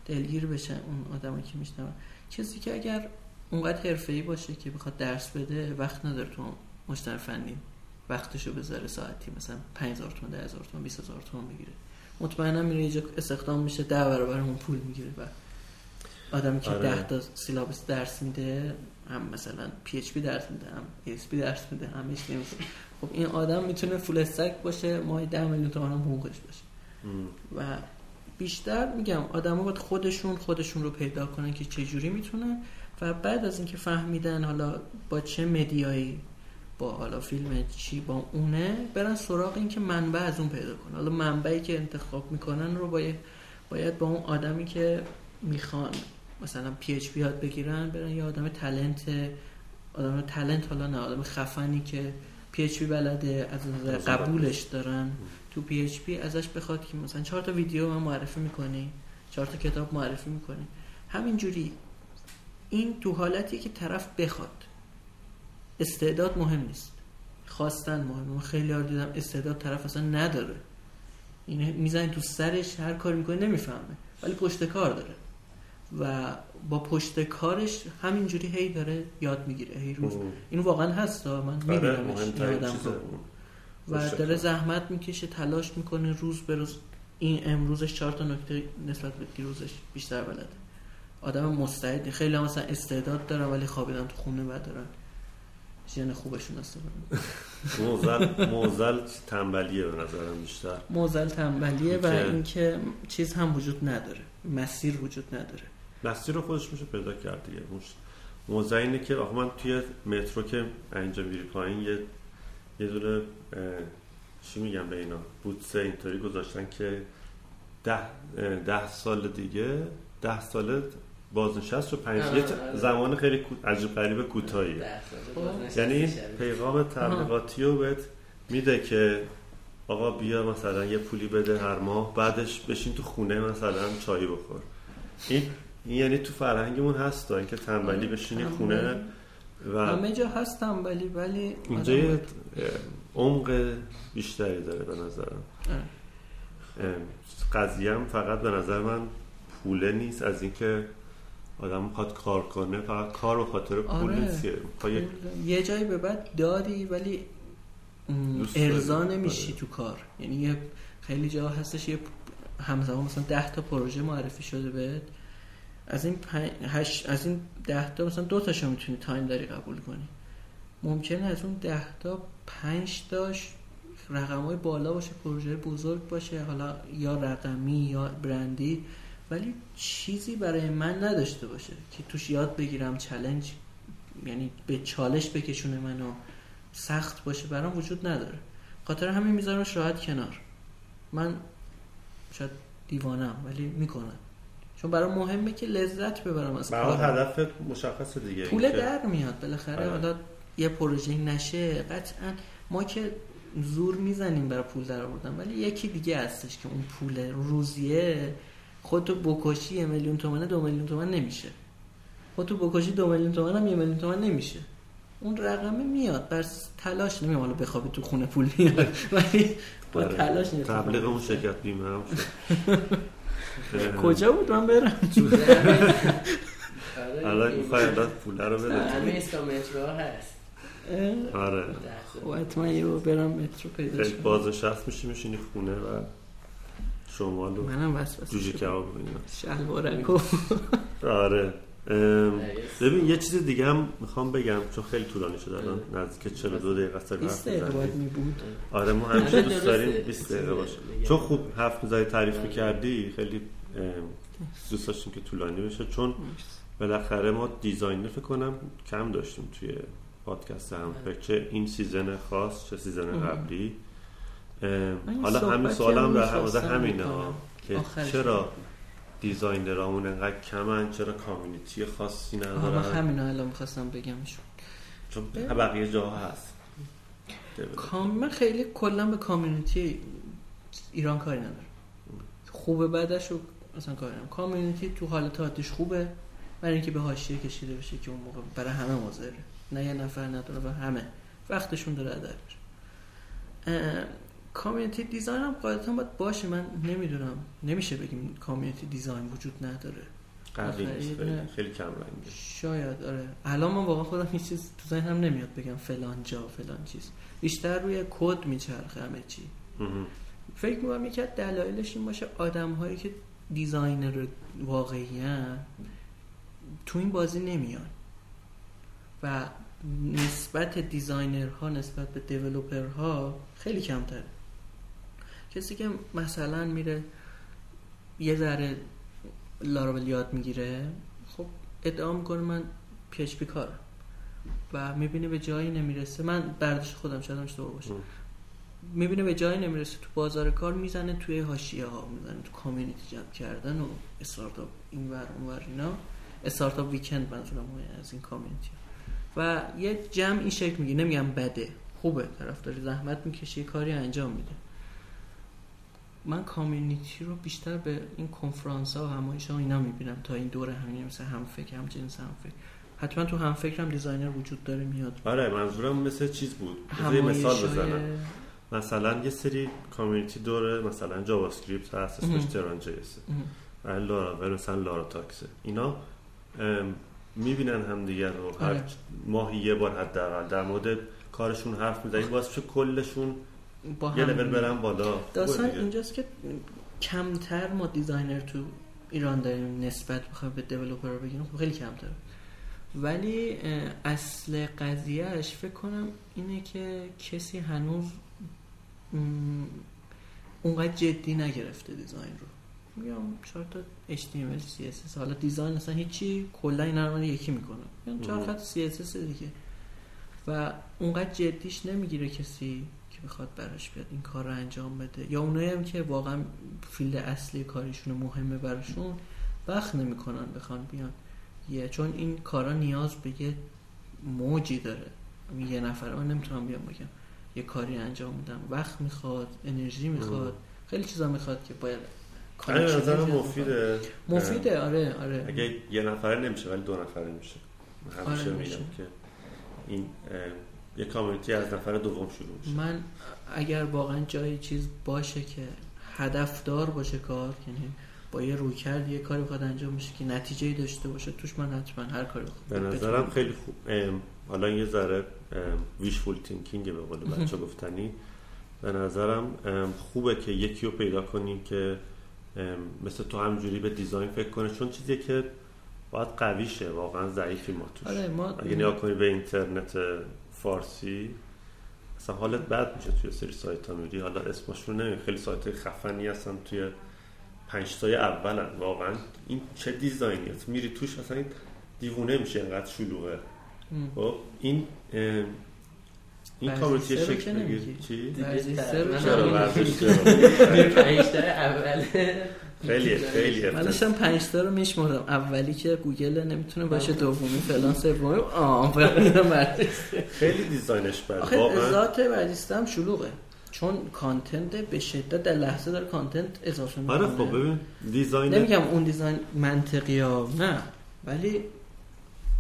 دلگیر بشن اون آدمی که میشنون. کسی که اگر اونقدر حرفه‌ای باشه که بخواد درس بده وقت نداره تو مجتمع فنی. وقتشو بذاره ساعتی مثلا 5000 تومان 10000 تومان 20000 تومان بگیره مطمئنا میره یه جا استخدام میشه ده برابر اون پول می‌گیره و آدمی که آره. ده تا syllabus درس میده هم مثلا PHP درس میده هم ASP درس میده همش نمیشه خب این آدم می‌تونه full stack باشه ماه 10 میلیون تومان هم حقوقش باشه. و بیشتر میگم آدما باید خودشون خودشون رو پیدا کنن که چه جوری می‌تونن و بعد از اینکه فهمیدن حالا با چه media یی با حالا فیلم چی با اونه برن سراغ این که منبع از اون پیدا کنن. حالا منبعی که انتخاب می‌کنن رو باید باید با اون آدمی که می‌خوان مثلا PHP یاد بگیرن برن یه آدم talent آدم talent حالا نه آدم خفنی که PHP بلده از نظر قبولش دارن. تو PHP ازش بخواد که مثلا چهار تا ویدیو من معرفی می‌کنی چهار تا کتاب معرفی می‌کنی. همینجوری. این تو حالتی که طرف بخواد. استعداد مهم نیست. خواستن مهمه من خیلی ها دیدم استعداد طرف اصلا نداره. این می‌زنی تو سرش هر کاری می‌کنه نمی‌فهمه. ولی پشت کار داره. و با پشت کارش همینجوری هی داره یاد می‌گیره. هی روز. این واقعا هست. من آره، میبینمش و داره. زحمت می‌کشه تلاش می‌کنه روز به روز. این امروزش چهار تا نکته نسبت به دیروزش بیشتر بلده. آدم مستعد خیلی هم مثلا استعداد دارن ولی خوابیدن تو خونه و دارن. ژن خوبشون استفاده موزل موزل تنبلیه به نظرم بیشتر. موزل تنبلیه و که- اینکه چیز هم وجود نداره. مسیر وجود نداره. مسیر رو خودش میشه پیدا کرد دیگه. موضوع اینه که آخه من توی مترو که اینجا میری پایین یه یه دونه چی میگم به اینا؟ بوتس اینطوری گذاشتن که ده, ده سال دیگه ده سال بازنشست رو پنج آه، یه آره. زمان خیلی عجیب غریب ساله خب. یعنی این. پیغام تبلیغاتی رو بهت میده که آقا بیا مثلا یه پولی بده هر ماه بعدش بشین تو خونه مثلا چای بخور این, این یعنی تو فرهنگمون هست تا اینکه تنبلی بشینی تنبلی. خونه و همه جا هست تنبلی ولی اینجا یه عمق بیشتری داره به نظرم آره. قضیه هم فقط به نظر من پوله نیست از اینکه آدم می‌خواد کار کنه فقط کار به خاطر پول آره. نیست یه جایی به بعد دادی ولی داری. ارضا نمیشی آره. تو کار یعنی یه خیلی جا هستش یه همزمان مثلا ده تا پروژه معرفی شده بهت از این پنج، هشت، از این ده تا مثلا دو تاشو می‌تونی تایم داری قبول کنی ممکنه از اون ده تا پنج تاش رقم های بالا باشه پروژه بزرگ باشه حالا یا رقمی یا برندی ولی چیزی برای من نداشته باشه که توش یاد بگیرم چلنج یعنی به چالش بکشونه منو سخت باشه برام وجود نداره خاطر همین میذارمش راحت کنار من شاید دیوانم ولی می‌کنم چون برام مهمه که لذت ببرم از برای کارم. هدف مشخص دیگه پول در میاد بالاخره آره. حالا یه پروژه نشه قطعا ما که زور می‌زنیم برای پول در آوردن ولی یکی دیگه هستش که اون پول روزیه خودتو بکشی یه میلیون تومنه دو میلیون تومن نمیشه. خودتو بکشی دو میلیون تومن هم یه میلیون تومن نمیشه. اون رقمه میاد. بر تلاش نمیام حالا بخوابی تو خونه پول میاد ولی با آره. تلاش نیست تبلیغ اون شرکت بیمه هم شد. کجا بود؟ من برم. آره، این- می‌خوای الان پول رو همه بده ایستگاه مترو هست. آره. خب حتما یه برم مترو پیدا خیلی بازنشست میشی میشینی خونه و شمال و منم وسوسه جوجه. کباب شلوارک آره ببین یه چیز دیگه هم می‌خوام بگم چون خیلی طولانی شده الان نزدیک 42 دقیقه است 20 حرف دقیقه باید می‌زنیم. می بود آره ما همیشه آره، دوست. داریم 20 دقیقه باشه. چون خوب حرف می‌زدی تعریف آره. می‌کردی خیلی دوست داشتیم که طولانی بشه چون بالاخره ما دیزاینر فکر کنم کم داشتیم توی پادکست هم بله. چه این season خاص چه season. قبلی حالا همین سوالم هم در حوزه می‌خواستم همینه که. چرا designer امون انقدر کمن؟ چرا community خاصی ندارن؟ همین الان می‌خواستم بگمشون چون. بقیه جاها هست. کام... من خیلی کلا به community ایران کاری ندارم. خوبه بعدش رو اصلا کاری ندارم. community تو حالت عادیش خوبه برای اینکه به حاشیه کشیده بشه که اون موقع برای همه مضره. نه یه نفر نداره و همه. وقتشون داره اه، کامیونیتی دیزاین هم قاعدتا باید باشه. من نمی‌دونم. نمیشه بگیم کامیونیتی دیزاین وجود نداره. قوی نیست خیلی, کم رنگه. شاید آره. الان من واقعا خودم هیچ چیز تو ذهنم نمیاد بگم فلان جا فلان چیز. بیشتر روی کد میچرخه همه چی. فکر می‌کنم یکی از دلایلش این باشه آدم هایی که designer واقعی تو این بازی نمیان. و نسبت designer ها نسبت به developer ها خیلی کمتره. کسی که مثلا میره یه ذره لاراول یاد می‌گیره خب ادعا می‌کنه من PHP کارم و می‌بینه به جایی نمی‌رسه. من برداشت خودم شاید اشتباه باشه. می‌بینه به جایی نمی‌رسه. تو بازار کار می‌زنه توی حاشیه ها می‌زنه تو community جمع کردن و استارتاپ این ور اون ور اینا. Startup Weekend منظورم از این community و یه جمع این شکل میگه نمیگم بده خوبه. طرفداری زحمت می‌کشه یه کاری انجام میده. من community رو بیشتر به این کنفرانس ها و همایش ها اینا می‌بینم تا این دوره همین مثل هم فکر هم جنس هم فکر حتما تو هم فکرم designer وجود داره میاد. آره منظورم مثل چیز بود. یه مثال بزنم. مثلا یه سری community دوره مثلا JavaScript هست اسمش. تهران JS. لارا مثلا لارا talk سه اینا می‌بینن همدیگه رو. هر آره. ماهی یه بار حداقل در مورد کارشون حرف باعث میشه کلشون با یه هم لول برن بالا. داستان. اینجاست که کمتر ما designer تو ایران داریم نسبت بخوام به developer رو بگیریم خب خیلی کمتر ولی اصل قضیهش فکر کنم اینه که کسی هنوز اونقدر جدی نگرفته design رو. میگم چهار تا HTML CSS حالا design اصلا هیچی کلا اینا رو یکی می‌کنه میگم چهار. خط CSS دیگه. و اونقدر جدیش نمی‌گیره کسی که بخواد براش بیاد این کار رو انجام بده. یا اونایی هم که واقعا field اصلی کارشون مهمه براشون وقت نمی‌کنن بخوان بیان. یه چون این کارا نیاز به یه موجی داره. یه نفر من نمی‌تونم بیام بگم. یه کاری انجام میدم. وقت می‌خواد انرژی می‌خواد. خیلی چیزا می‌خواد که باید آره، connection نظرم زیاد مفیده. مفیده آره آره. اگه یه نفره نمیشه ولی دو نفره میشه. همیشه آره، میگم میشه. که این یه community از نفر دوم شروع میشه. من اگر واقعا جای چیز باشه که هدفدار باشه کار یعنی با یه روی کرد یه کاری بخواد انجام بشه که نتیجه داشته باشه توش من حتما هر کاری به بخواد نظرم خیلی خوب. حالا یه ذره ویشفول تینکینگ به قول بچه گفتنی. به نظرم خوبه که یکی رو پیدا کنیم که مثل تو همجوری به دیزاین فکر کنه چون چیزی که باید قوی شه واقعا ضعیفی ما توش. آره ما اگه نگاه کنی به اینترنت فارسی. مثلا حالت بد میشه توی سری سایت ها میری حالا اسمشون نمیم خیلی سایت های خفنی هستن توی پنج تای اولن واقعا. این چه دیزاینی هست میری توش اصلا این دیوونه میشه. اینقدر شلوغه. خب این این رو شکل نمیگی. چی؟ ورزش رو اول. خیلی خیلی من. داشتم پنج تا رو میشمردم. اولی که گوگل نمی‌تونه باشه دومی فلان سومی. آه خیلی design ش بد. آخه واقعا. ذات ورزیسته هم شلوغه. چون content به شدت در لحظه داره content اضافه می‌کنه. آره خب ببین design نمیگم اون design منطقی ها نه. ولی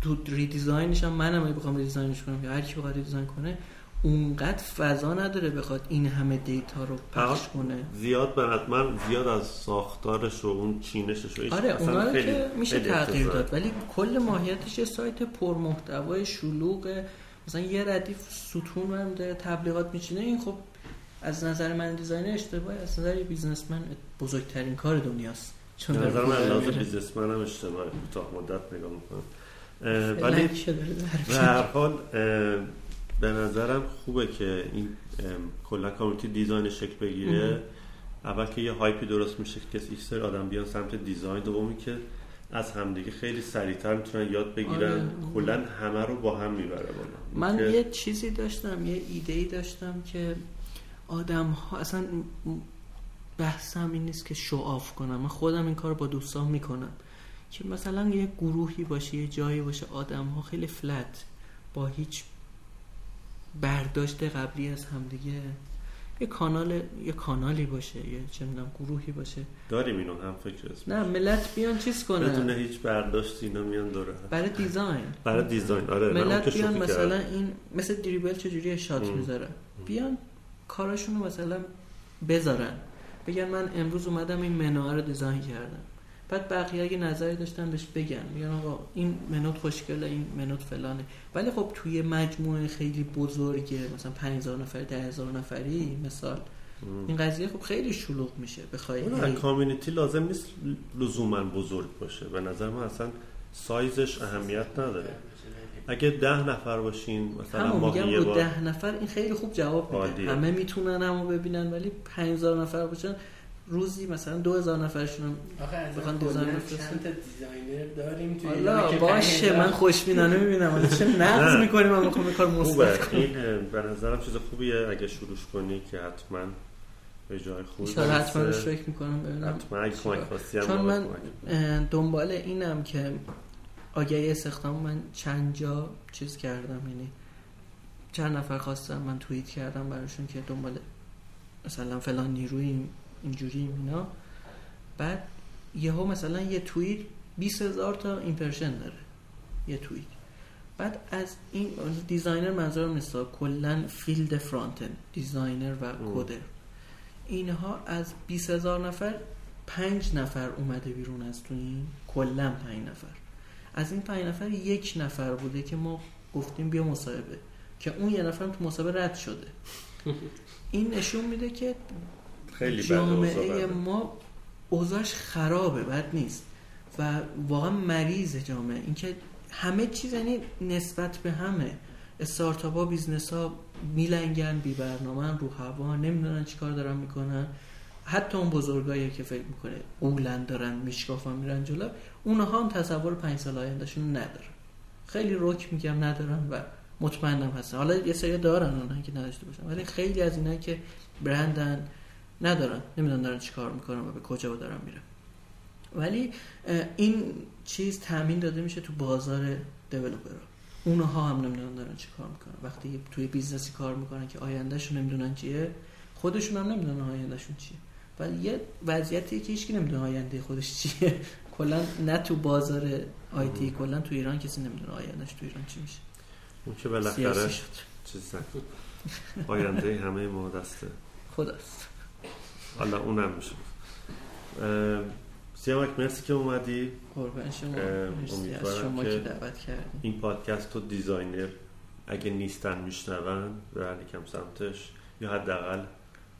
تو redesign ش هم منم بخوام redesign ش کنم یا هر کی بخواد redesign کنه اونقدر فضا نداره بخواد این همه data رو پخش کنه زیاد به نظر- من زیاد از ساختارش و اون چینشش و آره اصلا اونا رو خیلی- که میشه تغییر. داد ولی کل ماهیتش یه سایت پرمحتوای شلوغ مثلا یه ردیف ستون هم داره تبلیغات میچینه این خب از نظر من design اشتباهی از نظر businessman بزرگترین کار دنیاست چون نظر من لازم می‌بره. businessman هم اشتباهه کوتاه مدت نگاه می‌کنم ولی. به هر حال به نظرم خوبه که این ام، کلا community design شکل بگیره. اول که یه hype ی درست میشه که کسی سری آدم بیان سمت design دومی که از همدیگه خیلی سریعتر می‌تونن یاد بگیرن. آره. کلا همه رو با هم می‌بره بالا. من که- یه چیزی داشتم یه ایده ای داشتم که آدم ها اصلا بحثم این نیست که شو آف کنم. من خودم این کار با دوستان می‌کنم. که مثلا یه گروهی باشه یه جایی باشه آدم ها خیلی فلت با هیچ برداشت قبلی از همدیگه. یه کانال یه کانالی باشه یه چه می‌دونم گروهی باشه. داریم اینو هم فکر اسم نه ملت بیان چیز بدون کنن هیچ برداشت اینا میان دوره. برای دیزاین. برای دیزاین. آره ملت بیان مثلا. این مثل دریبل چجوری شات ام. می‌ذارن بیان کاراشون رو مثلا بذارن. بگن من امروز اومدم این منوها رو دیزاین کردم. بعد بقیه اگه نظری داشتن بهش بگن میگن آقا این منوت خوشگله این منوت فلانه. ولی خب توی مجموعه خیلی بزرگه مثلا 5000 نفر 10000 نفری مثال. این قضیه خب خیلی شلوغ میشه بخوای اون community لازم نیست لزوما بزرگ باشه. به نظر من اصلا سایزش اهمیت نداره. اگه ده نفر باشین مثلا میگم یه با بار. ده نفر این خیلی خوب جواب میده. همه می‌تونن همو ببینن ولی 5000 نفر باشن روزی مثلا 2000 نفرشون بخوان design بفرستن. چند تا designer داریم توی حالا که باشه من خوشبینانه می‌بینم. چه نقض. می‌کنیم؟ من می‌خوام کار خوبه. مثبت کنم. این به نظرم چیز خوبیه. اگه شروعش کنی که حتما به جای خوبی حتما. روش فکر می‌کنم. ببینم. حتما اگه کمک خواستی هم چون من دنبال اینم که آگهی استخدام من چند جا چیز کردم. یعنی چند نفر خواستم من توییت کردم براشون که دنبال مثلا فلان نیروی اینجوری اینا. بعد یهو مثلا یه توییت 20 هزار تا ایمپرشن داره. یه توییت. بعد از این designer منظورم نیست کلا field front designer و coder. اینها از 20 هزار نفر پنج نفر اومده بیرون از تو این کلا پنج نفر. از این پنج نفر یک نفر بوده که ما گفتیم بیا مصاحبه. که اون یه نفر تو مصاحبه رد شده. این نشون میده که خیلی جامعه. ما اوضاعش خرابه بد نیست. و واقعا مریض جامعه. اینکه همه چیز یعنی نسبت به همه. استارتاپ ها business ها میلنگن بی برنامه رو هوا نمی‌دونن چیکار دارن می‌کنن. حتی اون بزرگایی که فکر می‌کنه اولن دارن میشکافن میرن جلو. اونها هم تصور پنج سال آیندهشون ندارن خیلی رک میگم ندارن و مطمئنم هستن. حالا یه سری دارن اونها که نداشته باشن. ولی خیلی از اینا که برندن ندارن. نمی‌دونن دارن چیکار می‌کنن و به کجا دارن میرن. ولی این چیز تامین داده میشه تو بازار developer ها اونها هم نمی‌دونن دارن چی کار می‌کنن. وقتی توی business ی کار می‌کنن که آیندهشون نمی‌دونن چیه خودشون هم نمی‌دونن آیندهشون چیه. ولی یه وضعیتی که هیچکی نمی‌دونه آینده خودش چیه. کلا نه تو بازار IT کلا تو ایران کسی نمی‌دونه آیندهش تو ایران چی میشه. اون که بالاخره چیز. آینده همه ما دست خداست. حالا اونم میشه. سیامک مرسی که اومدی. قربان شما. مرسی از شما که دعوت کردیم این پادکست و designer اگه نیستن میشنون برن یکم سمتش یا حداقل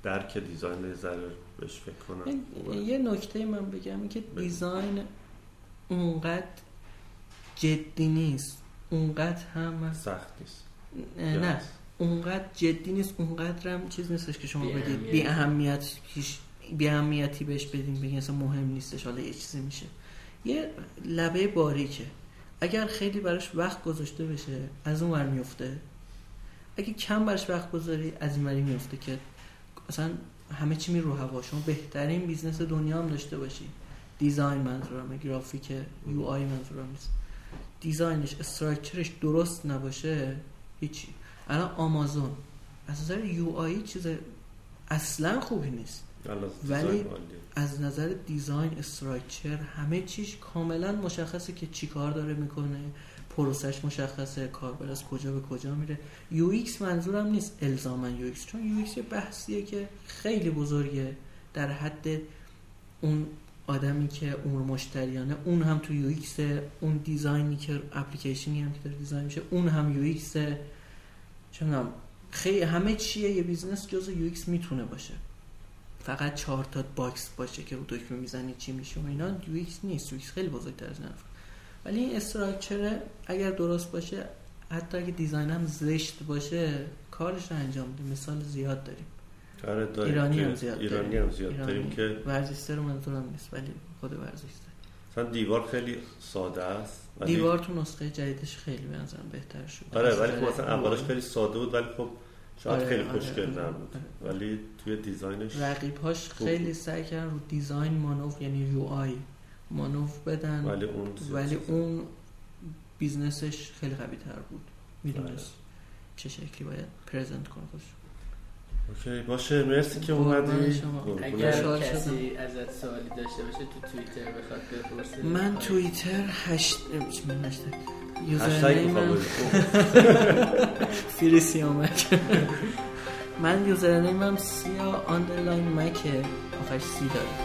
درک design ذره بهش فکر کنن. یه نکته من بگم این که design اونقدر جدی نیست اونقدر هم سخت نیست. نه اونقدر جدی نیست اونقدر هم چیز نیستش که شما بگید. بی اهمیت بی اهمیتی بهش بدین بگین اصلا مهم نیستش حالا یه چیزی میشه. یه لبه باریکه. اگر خیلی براش وقت گذاشته بشه از اون ور میفته. اگه کم براش وقت گذاری از این وری میفته که اصلا همه چی می رو هوا. شما بهترین business دنیا هم داشته باشی. design منظورم گرافیک UI منظورم نیست. design ش structure ش درست نباشه هیچی. الان آمازون. از نظر UI چیز اصلا خوبی نیست. ولی-. از نظر design structure همه چیش کاملا مشخصه که چی کار داره می‌کنه پروسش مشخصه کاربر از کجا به کجا میره. UX منظورم نیست الزاما UX چون UX یه بحثیه که خیلی بزرگه. در حد اون آدمی که اون مشتریانه اون هم تو UX اون design ی که اپلیکیشنی هم که داره design میشه اون هم UX چه می‌دونم، خیلی همه چیه یه business جز UX می‌تونه باشه فقط چهار تا box باشه که رو دکمه می‌زنی چی میشه و اینا UX نیست UX خیلی بزرگتر از. ولی این structure اگر درست باشه حتی اگه design هم زشت باشه کارش رو انجام میده مثال زیاد داریم آره ایرانی هم زیاد ایرانی داریم. هم زیاد. داریم که ورزشتر منظورم نیست ولی خود ورزشتر مثلا دیوار خیلی ساده است ولی دیوار تو نسخه جدیدش خیلی به نظرم بهتر شد آره ولی خب مثلا اولش. خیلی ساده بود ولی خب شاید آره، خیلی آره، خوشگل آره، نبود آره. ولی توی دیزاینش رقیباش خوب خیلی سعی کردن رو دیزاین مانور یعنی یو آی مانور بدن ولی اون ولی اون بیزنسش خیلی قوی تر بود می‌دونست بله. چه شکلی باید پرزنت کنه خودش اوکی باشه مرسی که اومدی. اگر کسی ازت سوالی داشته باشه تو توییتر بخواد بپرسه. من. توییتر هشت من یوزرنیمم بگم. فیری سیامک من یوزرنیمم سیا آندرلاین مکه آخرش سی داره.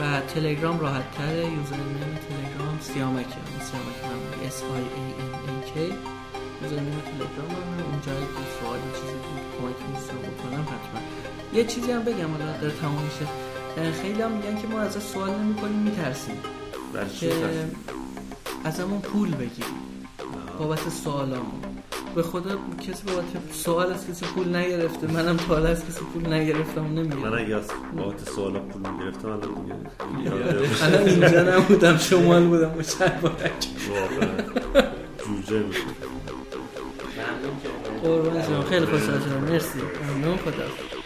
و تلگرام راحت تره. یوزرنیم تلگرام سیامکه سیامک من S I A N A K. یوزرنیم تلگرام هم اونجا اگه سوالی چیزی بود کمک می‌تونم بکنم حتما. یه چیزی هم بگم حالا داره تمام میشه. خیلی هم میگن که ما ازش سوال نمی کنیم میترسیم که؟ از همون پول بگیریم بابت سوالامون. به خدا کسی بابت سوال از کسی پول نگرفته. منم حالا از کسی پول نگرفتم و من اگه از بابت سوالا پول می‌گرفتم الان دیگه الان اینجا نبودم شمال بودم و چند بارک جوجه میشه. قربان خیلی خوشحال شدم. مرسی. ممنون. خدا